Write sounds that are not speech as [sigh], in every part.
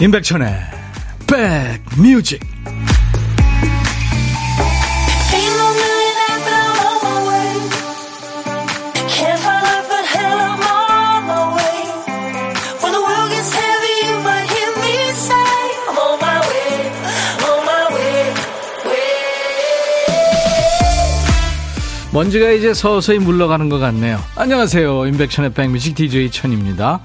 임백천의 백뮤직 먼지가 이제 서서히 물러가는 것 같네요. 안녕하세요. 임백천의 백뮤직 DJ 천입니다.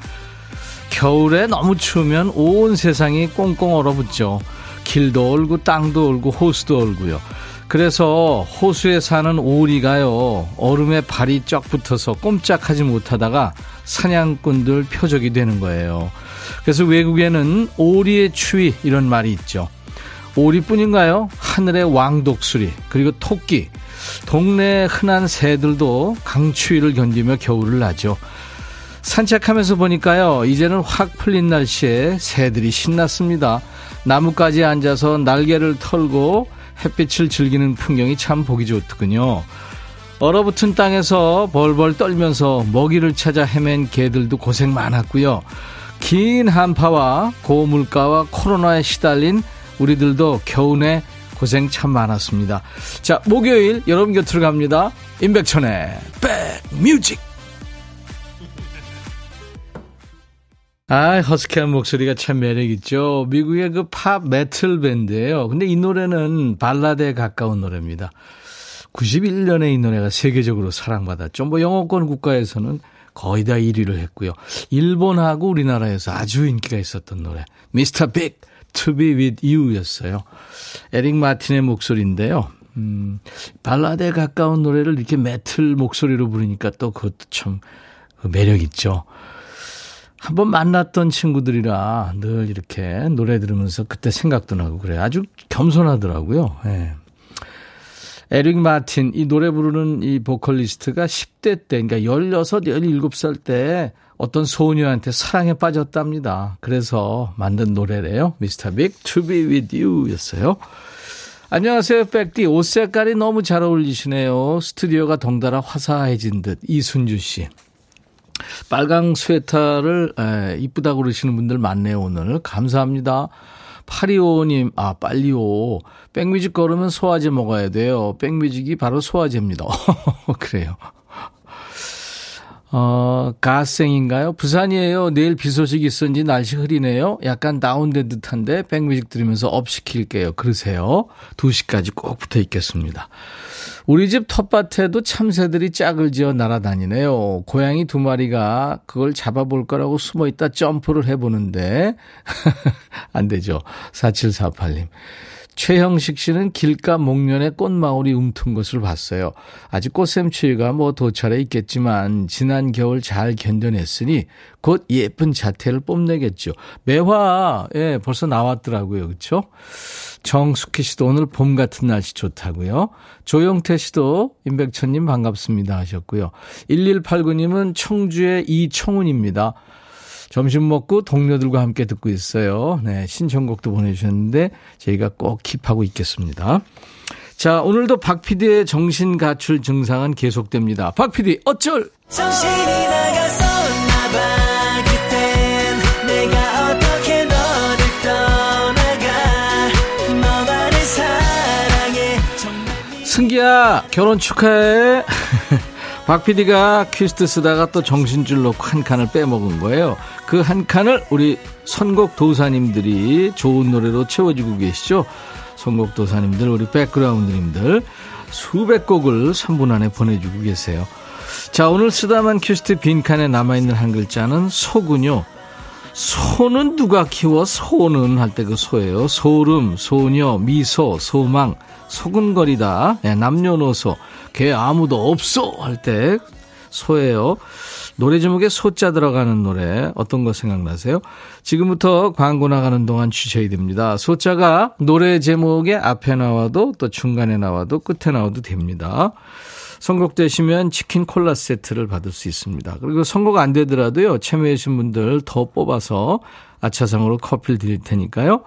겨울에 너무 추우면 온 세상이 꽁꽁 얼어붙죠. 길도 얼고 땅도 얼고 호수도 얼고요. 그래서 호수에 사는 오리가요. 얼음에 발이 쩍 붙어서 꼼짝하지 못하다가 사냥꾼들 표적이 되는 거예요. 그래서 외국에는 오리의 추위 이런 말이 있죠. 오리뿐인가요? 하늘의 왕독수리 그리고 토끼 동네 흔한 새들도 강추위를 견디며 겨울을 나죠. 산책하면서 보니까요, 이제는 확 풀린 날씨에 새들이 신났습니다. 나뭇가지에 앉아서 날개를 털고 햇빛을 즐기는 풍경이 참 보기 좋더군요. 얼어붙은 땅에서 벌벌 떨면서 먹이를 찾아 헤맨 개들도 고생 많았고요. 긴 한파와 고물가와 코로나에 시달린 우리들도 겨우내 고생 참 많았습니다. 자, 목요일 여러분 곁으로 갑니다. 임백천의 백뮤직. 아, 허스키한 목소리가 참 매력있죠. 미국의 그 팝 메틀 밴드예요. 근데 이 노래는 발라드에 가까운 노래입니다. 91년에 이 노래가 세계적으로 사랑받았죠. 뭐 영어권 국가에서는 거의 다 1위를 했고요. 일본하고 우리나라에서 아주 인기가 있었던 노래. 미스터 빅, To Be With You였어요. 에릭 마틴의 목소리인데요. 음, 발라드에 가까운 노래를 이렇게 메틀 목소리로 부르니까 또 그것도 참그 매력 있죠. 한번 만났던 친구들이라 늘 이렇게 노래 들으면서 그때 생각도 나고 그래. 아주 겸손하더라고요. 예. 에릭 마틴, 이 노래 부르는 이 보컬리스트가 10대 때, 그러니까 16, 17살 때 어떤 소녀한테 사랑에 빠졌답니다. 그래서 만든 노래래요. 미스터 빅, To Be With You 였어요. 안녕하세요, 백디. 옷 색깔이 너무 잘 어울리시네요. 스튜디오가 덩달아 화사해진 듯. 이순주 씨. 빨강 스웨터를 에, 이쁘다고 그러시는 분들 많네요, 오늘. 감사합니다. 825님, 아, 팔이오. 백뮤직 거르면 소화제 먹어야 돼요. 백뮤직이 바로 소화제입니다. [laughs] 그래요. 어, 가생인가요? 부산이에요. 내일 비 소식 있었는지 날씨 흐리네요. 약간 다운된 듯한데 백뮤직 들으면서 up 시킬게요. 그러세요. 2시까지 꼭 붙어 있겠습니다. 우리 집 텃밭에도 참새들이 짝을 지어 날아다니네요. 고양이 두 마리가 그걸 잡아볼 거라고 숨어 있다 점프를 해보는데 [laughs] 안 되죠. 4748님. 최형식 씨는 길가 목련에 꽃마을이 움튼 것을 봤어요. 아직 꽃샘추위가 뭐 도찰해 있겠지만 지난 겨울 잘 견뎌냈으니 곧 예쁜 자태를 뽐내겠죠. 매화 예 벌써 나왔더라고요. 그렇죠? 정숙희 씨도 오늘 봄 같은 날씨 좋다고요. 조영태 씨도 임백천님 반갑습니다 하셨고요. 1189님은 청주의 이청훈입니다. 점심 먹고 동료들과 함께 듣고 있어요. 네, 신청곡도 보내주셨는데 저희가 꼭 킵하고 있겠습니다. 자, 오늘도 박 PD의 정신 가출 증상은 계속됩니다. 박 PD, 어쩔! 정신이 나갔었나 봐, 승기야, 결혼 축하해. [laughs] 박 PD가 퀴스트 쓰다가 또 정신줄 놓고 한 칸을 빼먹은 거예요. 그 한 칸을 우리 선곡 도사님들이 좋은 노래로 채워주고 계시죠. 선곡 도사님들, 우리 백그라운드님들 수백 곡을 3분 안에 보내주고 계세요. 자, 오늘 쓰다만 퀴스트 빈칸에 남아있는 한 글자는 소군요. 소는 누가 키워? 소는 할 때 그 소예요. 소름, 소녀, 미소, 소망, 소근거리다. 네, 남녀노소. 걔 아무도 없어 할 때 소예요. 노래 제목에 소자 들어가는 노래 어떤 거 생각나세요? 지금부터 광고 나가는 동안 주셔야 됩니다. 소자가 노래 제목에 앞에 나와도 또 중간에 나와도 끝에 나와도 됩니다. 선곡되시면 치킨 콜라 세트를 받을 수 있습니다. 그리고 선곡 안 되더라도요. 참여해주신 분들 더 뽑아서 아차상으로 커피를 드릴 테니까요.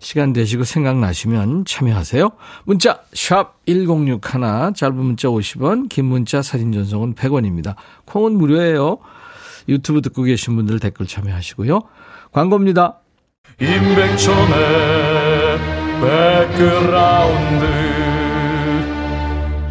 시간 되시고 생각나시면 참여하세요. 문자 1061, 짧은 문자 50원, 긴 문자 사진 전송은 100원입니다. 콩은 무료예요. 유튜브 듣고 계신 분들 댓글 참여하시고요. 광고입니다. 임백천의 백그라운드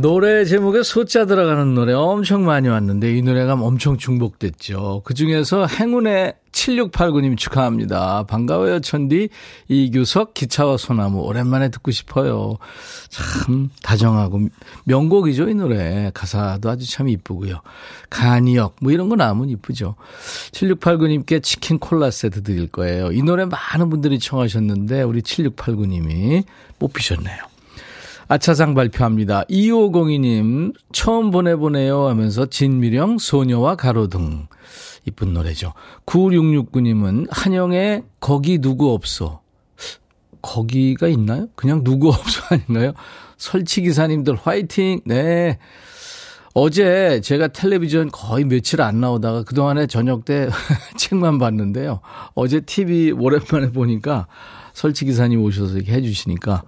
노래 제목에 소자 들어가는 노래 엄청 많이 왔는데 이 노래가 엄청 중복됐죠. 그 중에서 행운의 7689님 축하합니다. 반가워요, 천디. 이규석, 기차와 소나무. 오랜만에 듣고 싶어요. 참, 다정하고, 명곡이죠, 이 노래. 가사도 아주 참 이쁘고요. 간이역, 뭐 이런 거 나오면 이쁘죠. 7689님께 치킨 콜라 세트 드릴 거예요. 이 노래 많은 분들이 청하셨는데, 우리 7689님이 뽑히셨네요. 아차상 발표합니다. 2502님, 처음 보내보네요 하면서 진미령, 소녀와 가로등. 이쁜 노래죠. 9669님은 한영의 거기 누구 없어. 거기가 있나요? 그냥 누구 [laughs] 없어 아닌가요? 설치기사님들 화이팅! 네. 어제 제가 텔레비전 거의 며칠 안 나오다가 그동안에 저녁 때 [laughs] 책만 봤는데요. 어제 TV 오랜만에 보니까 설치기사님 오셔서 이렇게 해주시니까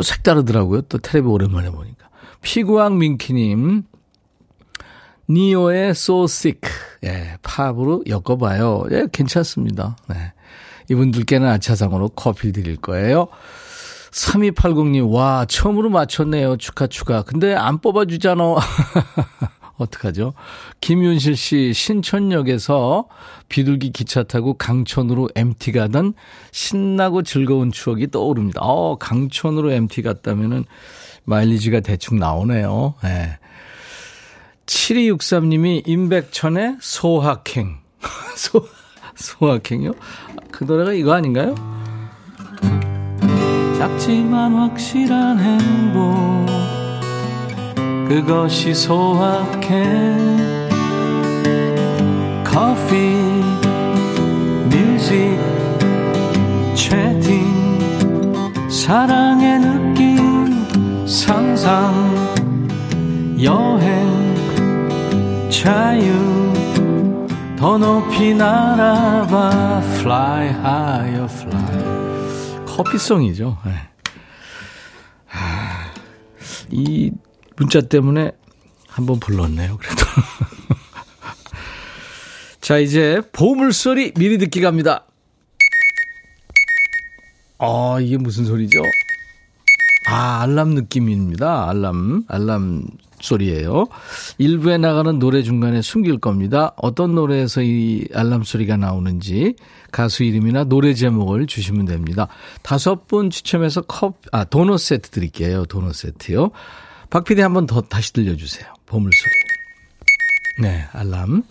또 색다르더라고요. 또 텔레비 오랜만에 보니까. 피구왕 민키님, 니오의 So Sick. 예, 팝으로 엮어봐요. 예, 괜찮습니다. 네. 이분들께는 아차상으로 커피 드릴 거예요. 3280님, 와, 처음으로 맞췄네요. 축하, 축하. 근데 안 뽑아주잖아. [laughs] 어떡하죠? 김윤실 씨 신촌역에서 비둘기 기차 타고 강촌으로 MT 가던 신나고 즐거운 추억이 떠오릅니다. 어, 강촌으로 MT 갔다면은 마일리지가 대충 나오네요. 예. 네. 7263님이 임백천의 소확행. [laughs] 소, 소확행이요? 그 노래가 이거 아닌가요? 작지만 확실한 행복. 그것이 소확행. 커피, 뮤직, 채팅, 사랑의 느낌, 상상, 여행, 자유 더 높이 날아봐 fly higher fly 커피송이죠 네. 아, 이 문자 때문에 한번 불렀네요 그래도 [laughs] 자 이제 보물소리 미리 듣기 갑니다 아 이게 무슨 소리죠 아 알람 느낌입니다 알람 알람 소리예요. 일부에 나가는 노래 중간에 숨길 겁니다. 어떤 노래에서 이 알람 소리가 나오는지 가수 이름이나 노래 제목을 주시면 됩니다. 다섯 분 추첨해서 컵, 아, 도넛 세트 드릴게요. 도넛 세트요. 박 PD 한번 더 다시 들려주세요. 보물소리. 네, 알람.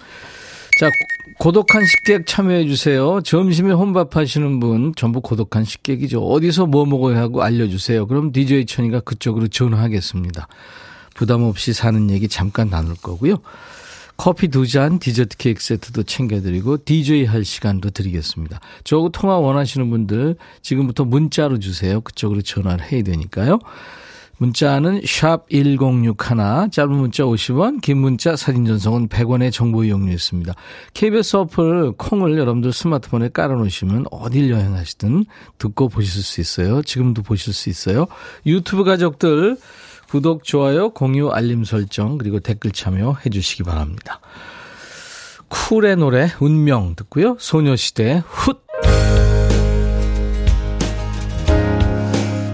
자, 고독한 식객 참여해주세요. 점심에 혼밥 하시는 분 전부 고독한 식객이죠. 어디서 뭐 먹어야 하고 알려주세요. 그럼 DJ 천이가 그쪽으로 전화하겠습니다. 부담 없이 사는 얘기 잠깐 나눌 거고요. 커피 두 잔, 디저트 케이크 세트도 챙겨드리고 DJ 할 시간도 드리겠습니다. 저하고 통화 원하시는 분들 지금부터 문자로 주세요. 그쪽으로 전화를 해야 되니까요. 문자는 샵 1061, 짧은 문자 50원, 긴 문자 사진 전송은 100원의 정보 이용료 있습니다. KBS 어플 콩을 여러분들 스마트폰에 깔아놓으시면 어딜 여행하시든 듣고 보실 수 있어요. 지금도 보실 수 있어요. 유튜브 가족들 구독, 좋아요, 공유, 알림 설정, 그리고 댓글 참여해 주시기 바랍니다. 쿨의 노래, 운명 듣고요. 소녀시대, 훗!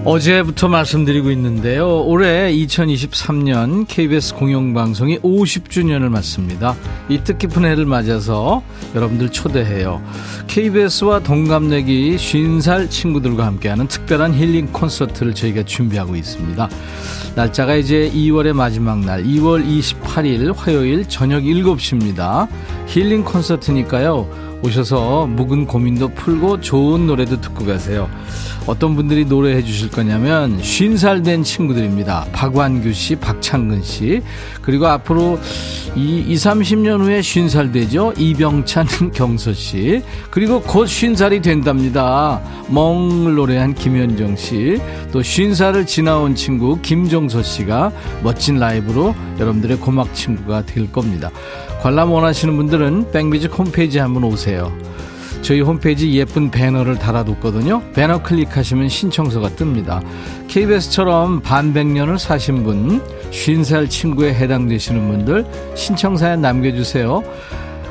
어제부터 말씀드리고 있는데요. 올해 2023년 KBS 공영방송이 50주년을 맞습니다. 이 뜻깊은 해를 맞아서 여러분들 초대해요. KBS와 동갑내기 50살 친구들과 함께하는 특별한 힐링 콘서트를 저희가 준비하고 있습니다. 날짜가 이제 2월의 마지막 날, 2월 28일 화요일 저녁 7시입니다. 힐링 콘서트니까요. 오셔서 묵은 고민도 풀고 좋은 노래도 듣고 가세요. 어떤 분들이 노래해 주실 거냐면 50살 된 친구들입니다. 박완규 씨, 박창근 씨. 그리고 앞으로 이 2, 30년 후에 50살 되죠. 이병찬, [laughs] 경서 씨. 그리고 곧 50살이 된답니다. 멍을 노래한 김현정 씨. 또 50살을 지나온 친구 김종서 씨가 멋진 라이브로 여러분들의 고막 친구가 될 겁니다. 관람 원하시는 분들은 백뮤직 홈페이지 한번 오세요. 저희 홈페이지 예쁜 배너를 달아뒀거든요. 배너 클릭하시면 신청서가 뜹니다. KBS처럼 반백년을 사신 분, 50살 친구에 해당되시는 분들 신청사연 남겨주세요.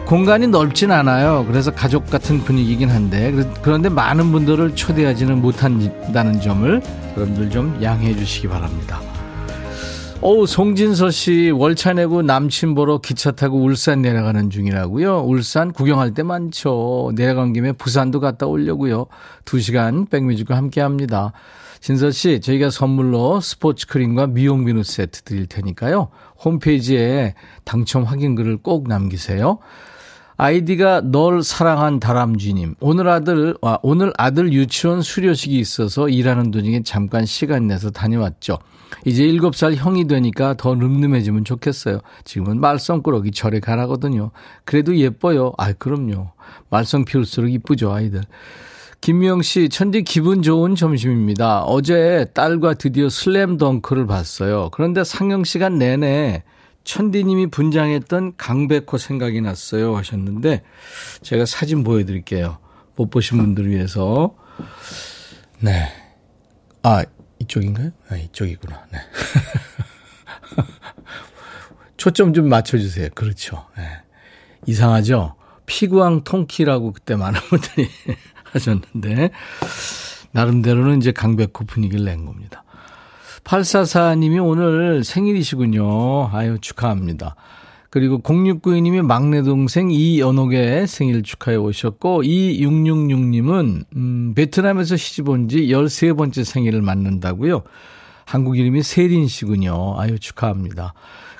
공간이 넓진 않아요. 그래서 가족 같은 분위기긴 한데 그런데 많은 분들을 초대하지는 못한다는 점을 여러분들 좀 양해해 주시기 바랍니다. 어우, 송진서 씨, 월차 내고 남친 보러 기차 타고 울산 내려가는 중이라고요. 울산 구경할 때 많죠. 내려간 김에 부산도 갔다 오려고요. 두 시간 백뮤직과 함께 합니다. 진서 씨, 저희가 선물로 스포츠 크림과 미용 비누 세트 드릴 테니까요. 홈페이지에 당첨 확인글을 꼭 남기세요. 아이디가 널 사랑한 다람쥐님. 오늘 아들, 아, 오늘 아들 유치원 수료식이 있어서 일하는 도중에 잠깐 시간 내서 다녀왔죠. 이제 7살 형이 되니까 더 늠름해지면 좋겠어요. 지금은 말썽꾸러기 절에 가라거든요. 그래도 예뻐요. 아, 그럼요. 말썽 피울수록 이쁘죠, 아이들. 김미영 씨, 천디 기분 좋은 점심입니다. 어제 딸과 드디어 슬램 덩크를 봤어요. 그런데 상영 시간 내내 천디님이 분장했던 강백호 생각이 났어요 하셨는데 제가 사진 보여드릴게요. 못 보신 분들을 위해서. 네. 아, 이쪽인가요? 아, 이쪽이구나. 네. [laughs] 초점 좀 맞춰주세요. 그렇죠. 네. 이상하죠? 피구왕 통키라고 그때 많은 [laughs] 분들이 하셨는데, 나름대로는 이제 강백호 분위기를 낸 겁니다. 844님이 오늘 생일이시군요. 아유, 축하합니다. 그리고 0692님이 막내 동생 이연옥의 생일 축하해 오셨고, 2666님은, 음, 베트남에서 시집 온 지 13번째 생일을 맞는다고요. 한국 이름이 세린 씨군요. 아유, 축하합니다.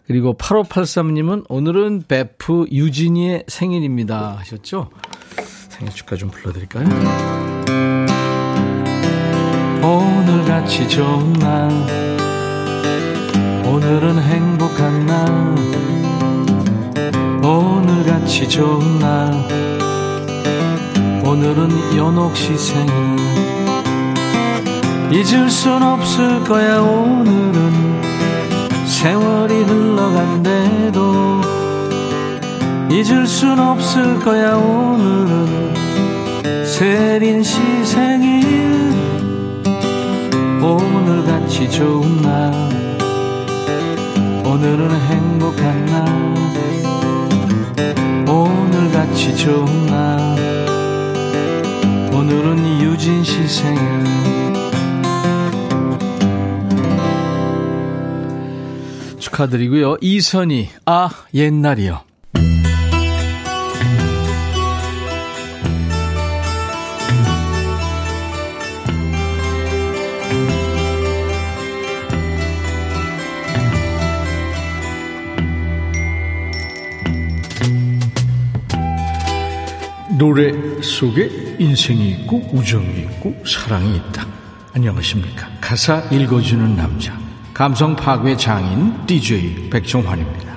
그리고 8583님은 오늘은 베프 유진이의 생일입니다. 하셨죠? 생일 축하 좀 불러드릴까요? 오늘 같이 좋은 날 오늘은 행복한 날 오늘같이 좋은 날. 오늘은 연옥 시 생일 잊을 순 없을 거야 오늘은. 세월이 흘러간대도. 잊을 순 없을 거야 오늘은. 세린 시 생일. 오늘같이 좋은 날. 오늘은 행복한 날 오늘같이 좋은 날 오늘은 유진 씨 생일 축하드리고요. 이선희 아 옛날이요 노래 속에 인생이 있고 우정이 있고 사랑이 있다. 안녕하십니까. 가사 읽어주는 남자. 감성 파괴 장인 DJ 백종환입니다.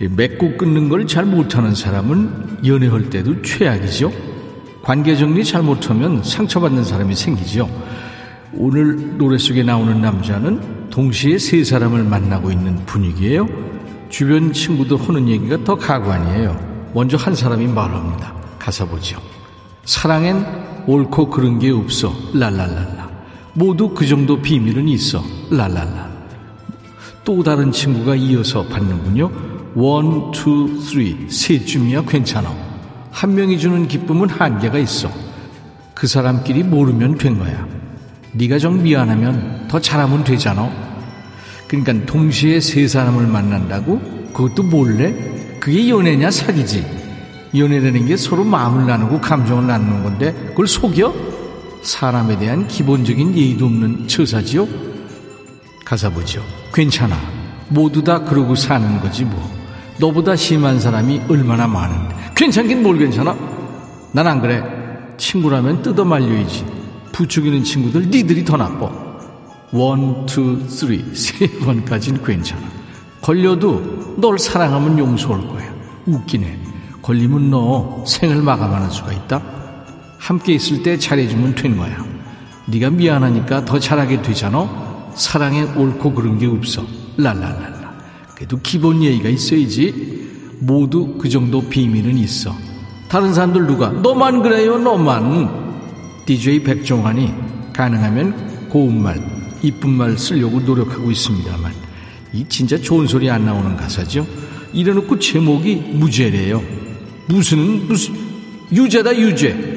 맺고 끊는 걸 잘 못하는 사람은 연애할 때도 최악이죠. 관계 정리 잘 못하면 상처받는 사람이 생기죠. 오늘 노래 속에 나오는 남자는 동시에 세 사람을 만나고 있는 분위기예요. 주변 친구들 하는 얘기가 더 가관이에요. 먼저 한 사람이 말합니다. 가사 보죠. 사랑엔 옳고 그른 게 없어. 랄랄랄라. 모두 그 정도 비밀은 있어. 랄랄라. 또 다른 친구가 이어서 받는군요. one, two, three. 셋쯤이야 괜찮아. 한 명이 주는 기쁨은 한계가 있어. 그 사람끼리 모르면 된 거야. 네가 좀 미안하면 더 잘하면 되잖아. 그러니까 동시에 세 사람을 만난다고? 그것도 몰래? 그게 연애냐 사기지. 연애라는 게 서로 마음을 나누고 감정을 나누는 건데 그걸 속여? 사람에 대한 기본적인 예의도 없는 처사지요? 가사 보죠. 괜찮아. 모두 다 그러고 사는 거지 뭐. 너보다 심한 사람이 얼마나 많은데. 괜찮긴 뭘 괜찮아? 난 안 그래. 친구라면 뜯어 말려야지. 부추기는 친구들 니들이 더 나빠. one, two, three, 세 번까진 괜찮아. 걸려도 널 사랑하면 용서할 거야. 웃기네. 걸리면 너 생을 마감하는 수가 있다. 함께 있을 때 잘해주면 된 거야. 네가 미안하니까 더 잘하게 되잖아. 사랑에 옳고 그른 게 없어. 랄랄랄라. 그래도 기본 예의가 있어야지. 모두 그 정도 비밀은 있어. 다른 사람들 누가 너만 그래요 너만. DJ 백종환이 가능하면 고운 말, 이쁜 말 쓰려고 노력하고 있습니다만 이 진짜 좋은 소리 안 나오는 가사죠. 이래놓고 제목이 무죄래요. 무슨은 무슨 유죄다 유죄.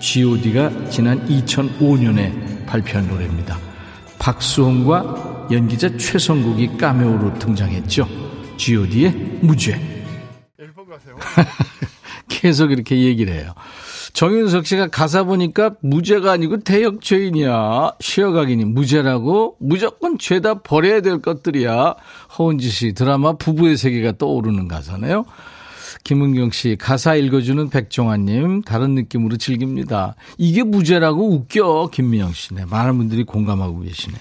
G.O.D가 지난 2005년에 발표한 노래입니다. 박수홍과 연기자 최성국이 까메오로 등장했죠. G.O.D의 무죄. [laughs] 계속 이렇게 얘기를 해요. 정윤석 씨가 가사 보니까 무죄가 아니고 대역 죄인이야. 쉬어가기니 무죄라고 무조건 죄다 버려야 될 것들이야. 허은지 씨 드라마 부부의 세계가 떠오르는 가사네요. 김은경 씨 가사 읽어주는 백종환님 다른 느낌으로 즐깁니다. 이게 무죄라고 웃겨 김미영 씨. 네, 많은 분들이 공감하고 계시네요.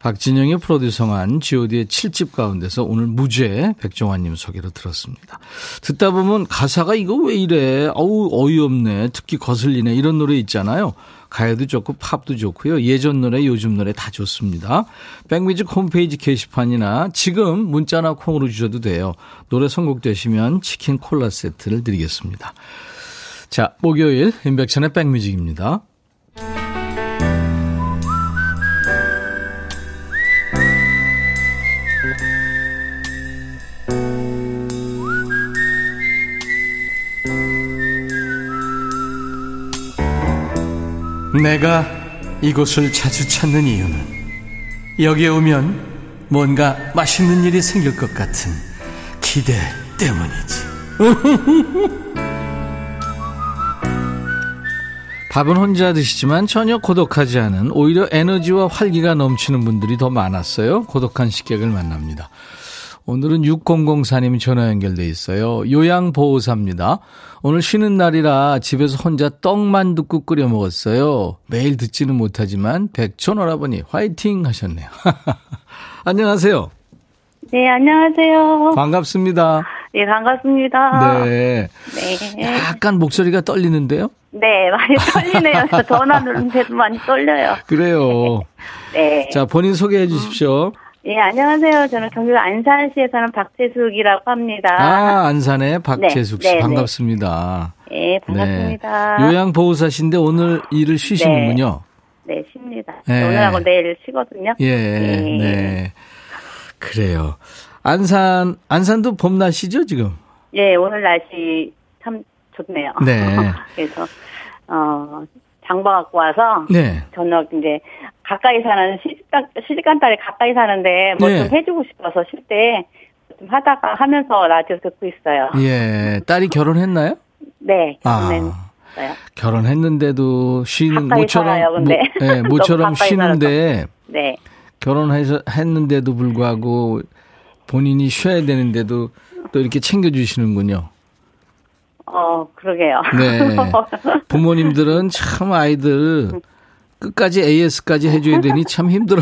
박진영의 프로듀서한 god의 7집 가운데서 오늘 무죄 백종환님 소개로 들었습니다. 듣다 보면 가사가 이거 왜 이래? 어우 어이없네. 특히 거슬리네. 이런 노래 있잖아요. 가요도 좋고 팝도 좋고요. 예전 노래, 요즘 노래 다 좋습니다. 백뮤직 홈페이지 게시판이나 지금 문자나 콩으로 주셔도 돼요. 노래 선곡되시면 치킨 콜라 세트를 드리겠습니다. 자, 목요일 인백션의 백뮤직입니다. 내가 이곳을 자주 찾는 이유는 여기에 오면 뭔가 맛있는 일이 생길 것 같은 기대 때문이지. [laughs] 밥은 혼자 드시지만 전혀 고독하지 않은 오히려 에너지와 활기가 넘치는 분들이 더 많았어요. 고독한 식객을 만납니다. 오늘은 6004님 전화 연결돼 있어요. 요양보호사입니다. 오늘 쉬는 날이라 집에서 혼자 떡만둣국 끓여 먹었어요. 매일 듣지는 못하지만 백촌 오라버니 화이팅 하셨네요. [laughs] 안녕하세요. 네, 안녕하세요. 반갑습니다. 네, 반갑습니다. 네. 네. 약간 목소리가 떨리는데요? 네, 많이 떨리네요. 저 [laughs] 전화 누르는데도 많이 떨려요. 그래요. [laughs] 네. 자, 본인 소개해 주십시오. 네, 안녕하세요. 저는 경기도 안산시에 사는 박재숙이라고 합니다. 아, 안산의 박재숙 씨. 네, 네, 네. 반갑습니다. 네, 반갑습니다. 네. 요양보호사신데 오늘 일을 쉬시는군요. 네, 쉽니다. 네. 오늘하고 내일 쉬거든요. 예, 네. 네. 그래요. 안산, 안산도 봄 날씨죠, 지금? 예, 오늘 날씨 참 좋네요. 네. [laughs] 그래서, 어, 장봐 갖고 와서 네. 저녁 이제 가까이 사는 시집간, 시집간 딸이 가까이 사는데 뭐좀 네. 해주고 싶어서 쉴 때 좀 하다가 하면서 라디오 듣고 있어요. 예. 딸이 결혼했나요? 네, 아. 결혼했어요. 결혼했는데도 쉬는 모처럼 살아요. 모, 예, [laughs] 너무 모처럼 쉬는데 네, 결혼해서 했는데도 불구하고 본인이 쉬어야 되는데도 또 이렇게 챙겨 주시는군요. 어 그러게요. 네. [laughs] 부모님들은 참 아이들 끝까지 AS까지 해줘야 되니 참 힘들어.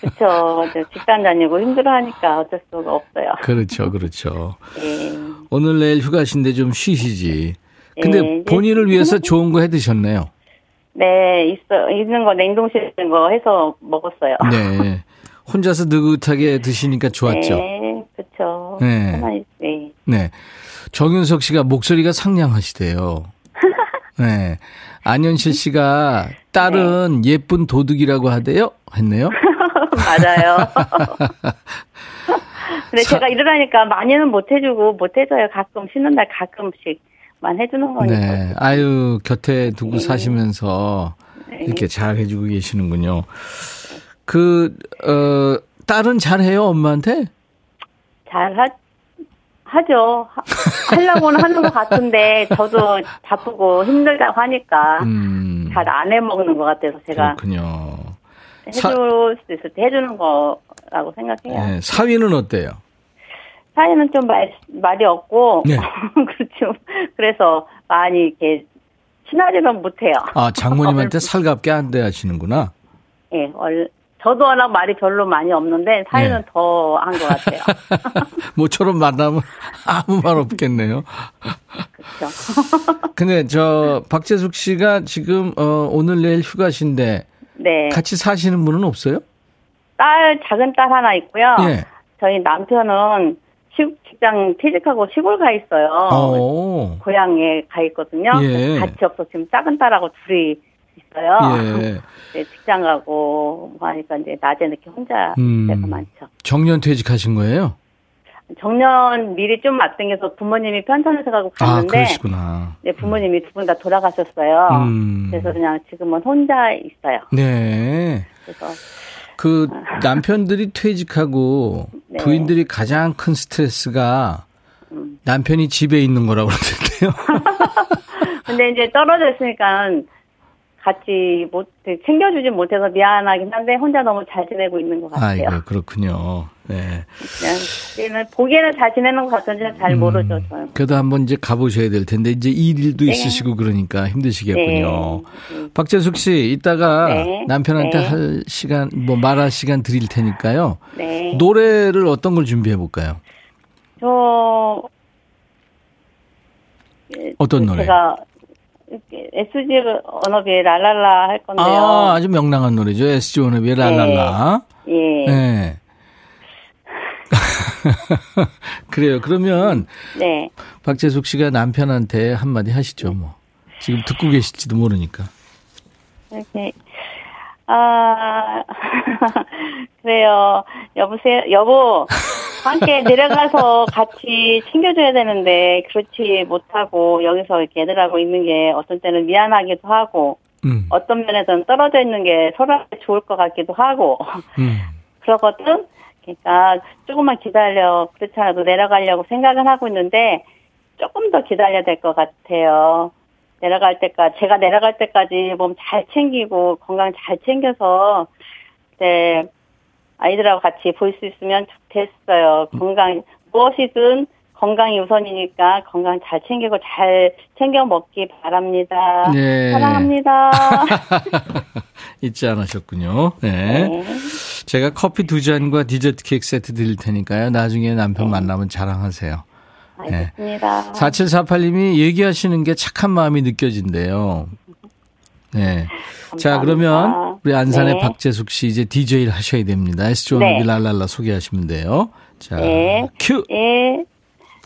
그렇죠. 직장 다니고 힘들어하니까 어쩔 수가 없어요. 그렇죠, 그렇죠. 네, 오늘 내일 휴가신데 좀 쉬시지. 근데 네, 이제 본인을 위해서 좋은 거 해 드셨네요. 네 있어 있는 거 냉동실에 있는 거 해서 먹었어요. 네. 혼자서 느긋하게 드시니까 좋았죠. 네, 그렇죠. 네. 네. 네. 정윤석 씨가 목소리가 상냥하시대요. 네. 안현실 씨가 딸은 네. 예쁜 도둑이라고 하대요? 했네요. [laughs] 맞아요. [laughs] 근데 사- 제가 일어나니까 많이는 못 해주고 못 해줘요. 가끔 쉬는 날 가끔씩만 해주는 거니까. 네. 아유, 곁에 두고 네. 사시면서 네. 이렇게 잘 해주고 계시는군요. 그, 어, 딸은 잘해요, 엄마한테? 잘 하, 하죠. 하, 하려고는 하는 것 같은데 저도 바쁘고 힘들다고 하니까 음. 잘안 해먹는 것 같아서 제가 그렇군요. 해줄 사- 수 있을 때 해주는 거라고 생각해요. 네, 사위는 어때요? 사이는 좀 말, 말이 없고, 네. [laughs] 그렇죠. 그래서 많이 이렇게 친하지는 못해요. 아, 장모님한테 [laughs] 살갑게 안대 하시는구나. 예, 얼, 저도 워낙 말이 별로 많이 없는데 사이는 네. 더한 것 같아요. [laughs] 모처럼 만나면 아무 말 없겠네요. 그렇죠. [laughs] 근데 저 박재숙 씨가 지금 어, 오늘 내일 휴가신데 네. 같이 사시는 분은 없어요? 딸 작은 딸 하나 있고요. 예. 저희 남편은 시, 직장 퇴직하고 시골 가 있어요. 어. 고향에 가 있거든요. 예. 같이 없어 지금 작은 딸하고 둘이 있어요. 예. [laughs] 네, 직장 가고 뭐 하니까 이제 낮에 이렇게 혼자 음. 때가 많죠. 정년 퇴직하신 거예요? 정년 미리 좀 맞당겨서 부모님이 편찮으셔 가고 아, 갔는데 그러시구나. 네, 부모님이 두 분 다 돌아가셨어요. 음. 그래서 그냥 지금은 혼자 있어요. 네. 그래서 그 남편들이 퇴직하고 네. 부인들이 가장 큰 스트레스가 음. 남편이 집에 있는 거라고 그러던데요. [laughs] 근데 이제 떨어져 있으니까 같이 못 챙겨주지 못해서 미안하긴 한데 혼자 너무 잘 지내고 있는 것 같아요. 아이고, 그렇군요. 네. 그냥 보기에는, 잘 지내는 것 같은지 잘 모르죠 저는. 그래도 한번 이제 가보셔야 될 텐데, 이제 일도 네. 있으시고 그러니까 힘드시겠군요. 네. 박재숙 씨, 이따가 네. 남편한테 네. 할 시간, 뭐 말할 시간 드릴 테니까요. 네. 노래를 어떤 걸 준비해 볼까요? 저 예, 어떤 노래? 제가 SG 언어비의 랄랄라 할 건데요. 아, 아주 명랑한 노래죠. SG 원업의 랄랄라. 예. 네. [laughs] 그래요. 그러면 네. 박재숙 씨가 남편한테 한마디 하시죠, 뭐. 지금 듣고 계실지도 모르니까. 이렇게 아 [laughs] 그래요. 여보세요. 여보. 함께 내려가서 같이 챙겨줘야 되는데 그렇지 못하고 여기서 이렇게 애들하고 있는 게 어떤 때는 미안하기도 하고 음, 어떤 면에서는 떨어져 있는 게 서로한테 좋을 것 같기도 하고 음. [laughs] 그러거든. 그러니까 조금만 기다려. 그렇지 않아도 내려가려고 생각은 하고 있는데 조금 더 기다려야 될 것 같아요. 내려갈 때까지 제가 내려갈 때까지 몸 잘 챙기고 건강 잘 챙겨서 네 아이들하고 같이 볼 수 있으면 좋겠어요. 건강 무엇이든 건강이 우선이니까 건강 잘 챙기고 잘 챙겨 먹기 바랍니다. 네. 사랑합니다. [laughs] 잊지 않으셨군요. 네. 네. 제가 커피 두 잔과 디저트 케이크 세트 드릴 테니까요. 나중에 남편 만나면 자랑하세요. 알겠습니다. 4748님이 얘기하시는 게 착한 마음이 느껴진대요. 네. 자, 감사합니다. 그러면 우리 안산의 네. 박재숙 씨 이제 DJ를 하셔야 됩니다. SG 워너비 네. 랄랄라 소개하시면 돼요. 자, 네. 큐! 예.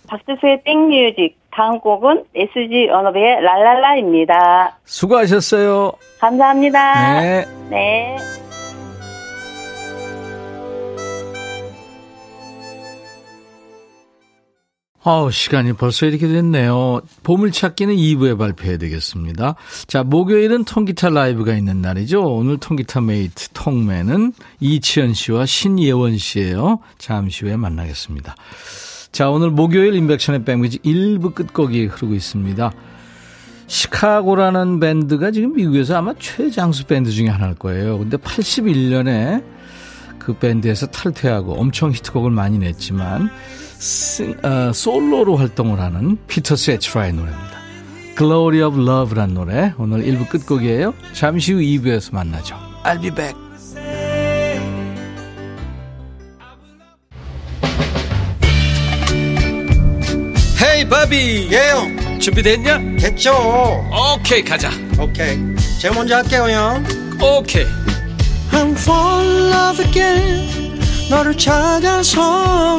박재숙의 백뮤직. 다음 곡은 SG 워너비의 랄랄라입니다. 수고하셨어요. 감사합니다. 네. 네. 아우, 시간이 벌써 이렇게 됐네요. 보물찾기는 2부에 발표해야 되겠습니다. 자, 목요일은 통기타 라이브가 있는 날이죠. 오늘 통기타 메이트 통매는 이치현 씨와 신예원 씨예요. 잠시 후에 만나겠습니다. 자, 오늘 목요일 임백천의 백뮤직 1부 끝곡이 흐르고 있습니다. 시카고라는 밴드가 지금 미국에서 아마 최장수 밴드 중에 하나일 거예요. 근데 81년에 그 밴드에서 탈퇴하고 엄청 히트곡을 많이 냈지만 싱- 어, 솔로로 활동을 하는 피터 세트라의 노래입니다. Glory of Love란 노래 오늘 1부 끝곡이에요. 잠시 후 2부에서 만나죠. I'll be back. 헤이 바비 예영 준비됐냐? 됐죠 오케이 가자 오케이 제가 먼저 할게요 형 오케이 I'm fall in love again 너를 찾아서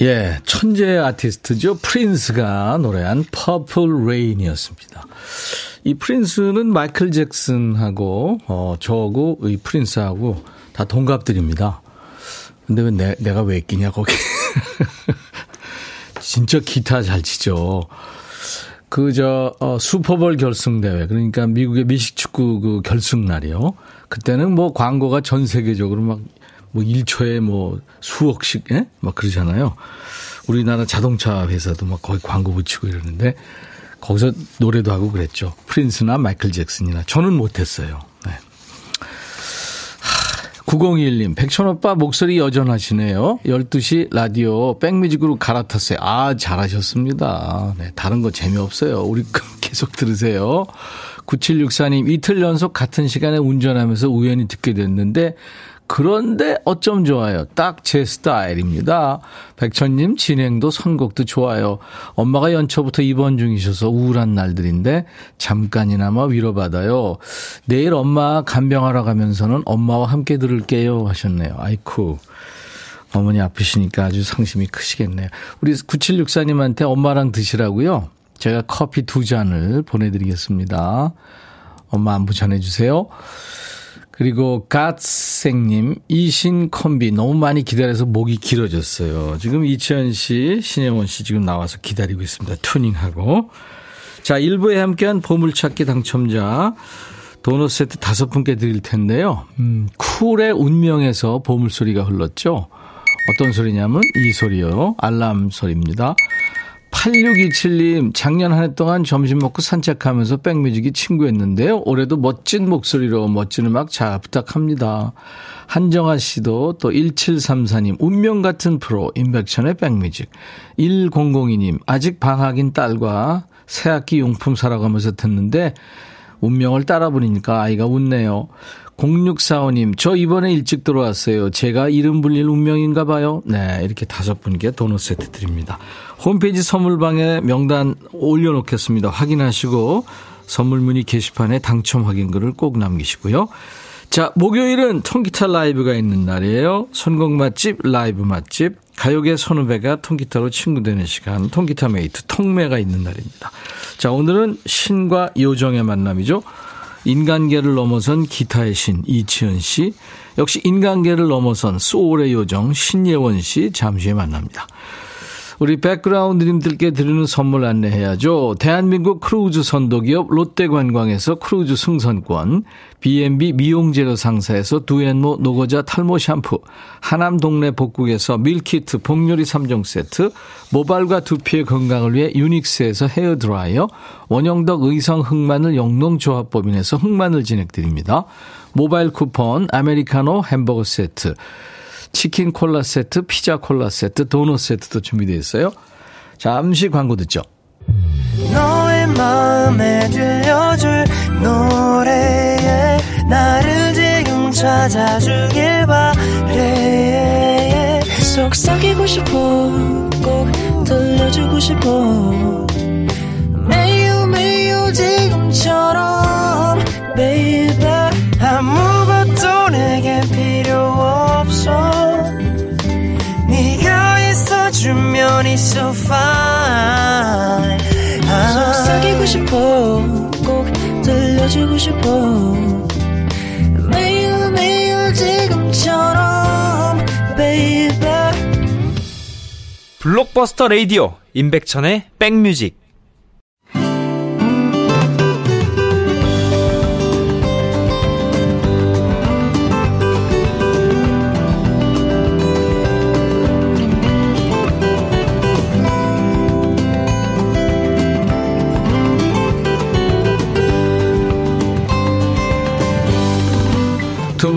예, 천재 아티스트죠. 프린스가 노래한 Purple Rain이었습니다. 이 프린스는 마이클 잭슨하고 어 저하고 이 프린스하고 다 동갑들입니다. 근데 왜 내, 내가 왜 끼냐 거기. [laughs] 진짜 기타 잘 치죠. 그, 저, 어, 슈퍼볼 결승 대회. 그러니까 미국의 미식축구 그 결승 날이요. 그때는 뭐 광고가 전 세계적으로 막, 뭐 1초에 뭐 수억씩, 예? 막 그러잖아요. 우리나라 자동차 회사도 막 거기 광고 붙이고 이러는데 거기서 노래도 하고 그랬죠. 프린스나 마이클 잭슨이나. 저는 못했어요. 네. 9021님, 백천오빠 목소리 여전하시네요. 12시 라디오 백뮤직으로 갈아탔어요. 아, 잘하셨습니다. 네, 다른 거 재미없어요. 우리 [laughs] 계속 들으세요. 9764님, 이틀 연속 같은 시간에 운전하면서 우연히 듣게 됐는데, 그런데 어쩜 좋아요. 딱 제 스타일입니다. 백천님 진행도 선곡도 좋아요. 엄마가 연초부터 입원 중이셔서 우울한 날들인데 잠깐이나마 위로받아요. 내일 엄마 간병하러 가면서는 엄마와 함께 들을게요 하셨네요. 아이쿠. 어머니 아프시니까 아주 상심이 크시겠네요. 우리 9764님한테 엄마랑 드시라고요. 제가 커피 두 잔을 보내드리겠습니다. 엄마 안부 전해주세요. 그리고 갓생님, 이신 콤비 너무 많이 기다려서 목이 길어졌어요. 지금 이치현 씨, 신혜원 씨 지금 나와서 기다리고 있습니다. 튜닝하고. 자, 1부에 함께한 보물찾기 당첨자 도넛 세트 다섯 분께 드릴 텐데요. 음, 쿨의 운명에서 보물소리가 흘렀죠. 어떤 소리냐면 이 소리요. 알람 소리입니다. 8627님, 작년 한 해 동안 점심 먹고 산책하면서 백뮤직이 친구였는데요. 올해도 멋진 목소리로 멋진 음악 잘 부탁합니다. 한정아 씨도 또 1734님, 운명 같은 프로, 임백천의 백뮤직. 1002님, 아직 방학인 딸과 새학기 용품 사러 가면서 듣는데, 운명을 따라 부르니까 아이가 웃네요. 0645님, 저 이번에 일찍 들어왔어요. 제가 이름 불릴 운명인가 봐요. 네, 이렇게 다섯 분께 도넛 세트 드립니다. 홈페이지 선물방에 명단 올려놓겠습니다. 확인하시고 선물 문의 게시판에 당첨 확인글을 꼭 남기시고요. 자, 목요일은 통기타 라이브가 있는 날이에요. 선곡 맛집, 라이브 맛집, 가요계 선후배가 통기타로 친구 되는 시간, 통기타 메이트, 통매가 있는 날입니다. 자, 오늘은 신과 요정의 만남이죠. 인간계를 넘어선 기타의 신 이치현 씨, 역시 인간계를 넘어선 소울의 요정 신예원 씨 잠시 후에 만납니다. 우리 백그라운드님들께 드리는 선물 안내해야죠. 대한민국 크루즈 선도기업 롯데관광에서 크루즈 승선권, B&B 미용재료 상사에서 두앤모 노고자 탈모 샴푸, 하남 동네 복국에서 밀키트 복요리 3종 세트, 모발과 두피의 건강을 위해 유닉스에서 헤어드라이어, 원형덕 의성 흑마늘 영농조합법인에서 흑마늘 진행드립니다. 모바일 쿠폰, 아메리카노 햄버거 세트, 치킨 콜라 세트, 피자 콜라 세트, 도넛 세트도 준비되어 있어요. 잠시 광고 듣죠. 속삭이고 싶어 꼭 들려주고 싶어 매우 매우 지금처럼 baby 아무것도 내게 필요 있어주면 있어 fine 속삭이고 싶어 꼭 들려주고 싶어. 매일 매일 지금처럼 baby. 블록버스터 레이디오 임백천의 백뮤직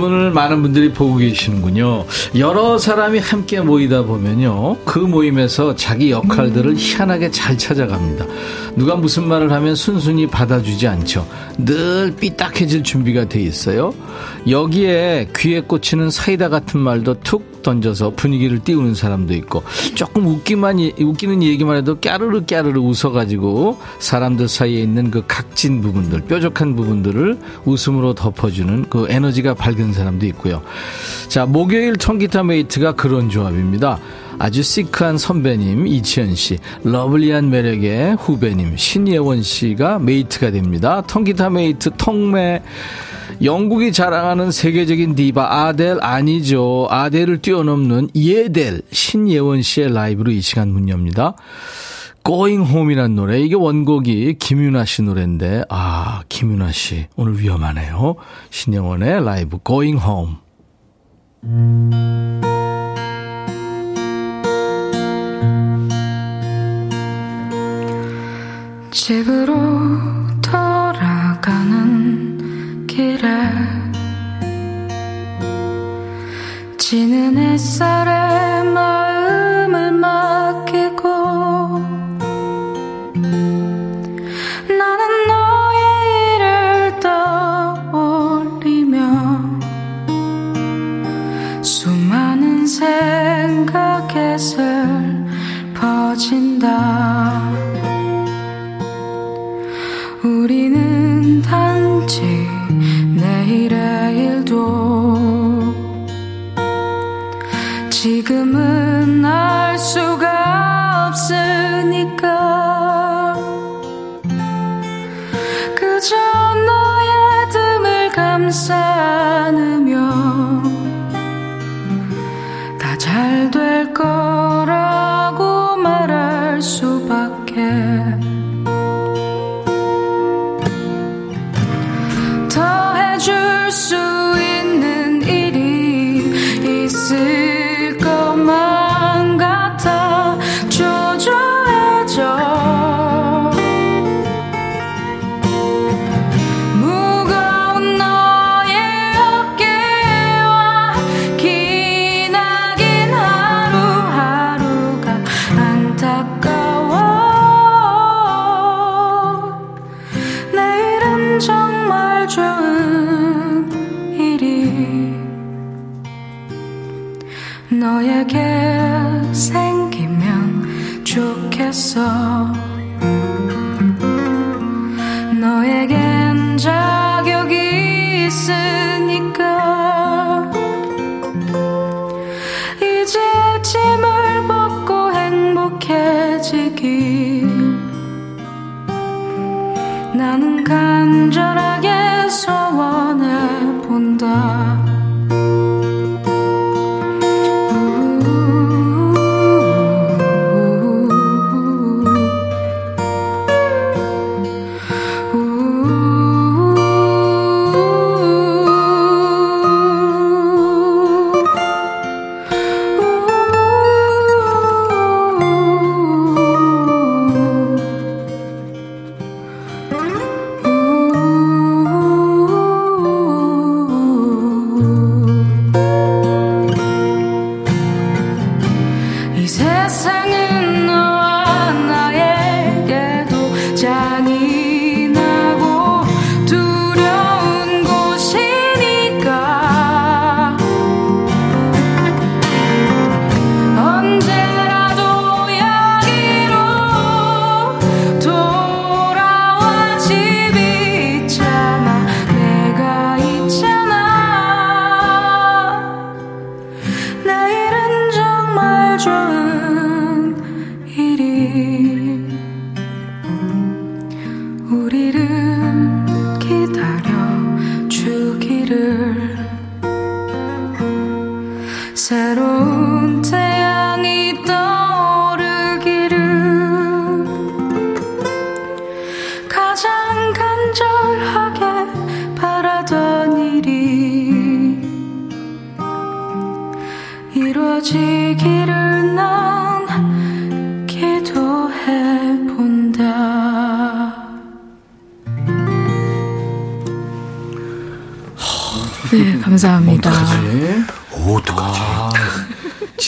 두 분을 많은 분들이 보고 계시는군요. 여러 사람이 함께 모이다 보면요. 그 모임에서 자기 역할들을 희한하게 잘 찾아갑니다. 누가 무슨 말을 하면 순순히 받아주지 않죠. 늘 삐딱해질 준비가 돼 있어요. 여기에 귀에 꽂히는 사이다 같은 말도 툭 던져서 분위기를 띄우는 사람도 있고 조금 웃기만 웃기는 얘기만 해도 까르르 까르르 웃어가지고 사람들 사이에 있는 그 각진 부분들 뾰족한 부분들을 웃음으로 덮어주는 그 에너지가 밝은 사람도 있고요. 자 목요일 통기타 메이트가 그런 조합입니다. 아주 시크한 선배님 이치현 씨, 러블리한 매력의 후배님 신예원 씨가 메이트가 됩니다. 통기타 메이트 통매. 영국이 자랑하는 세계적인 디바 아델 아니죠. 아델을 뛰어넘는 예델 신예원 씨의 라이브로 이 시간 문 엽니다. Going Home이란 노래. 이게 원곡이 김윤아 씨 노래인데, 아, 김윤아 씨. 오늘 위험하네요. 신영원의 라이브 Going Home. 집으로 돌아가는 길에 지는 햇살에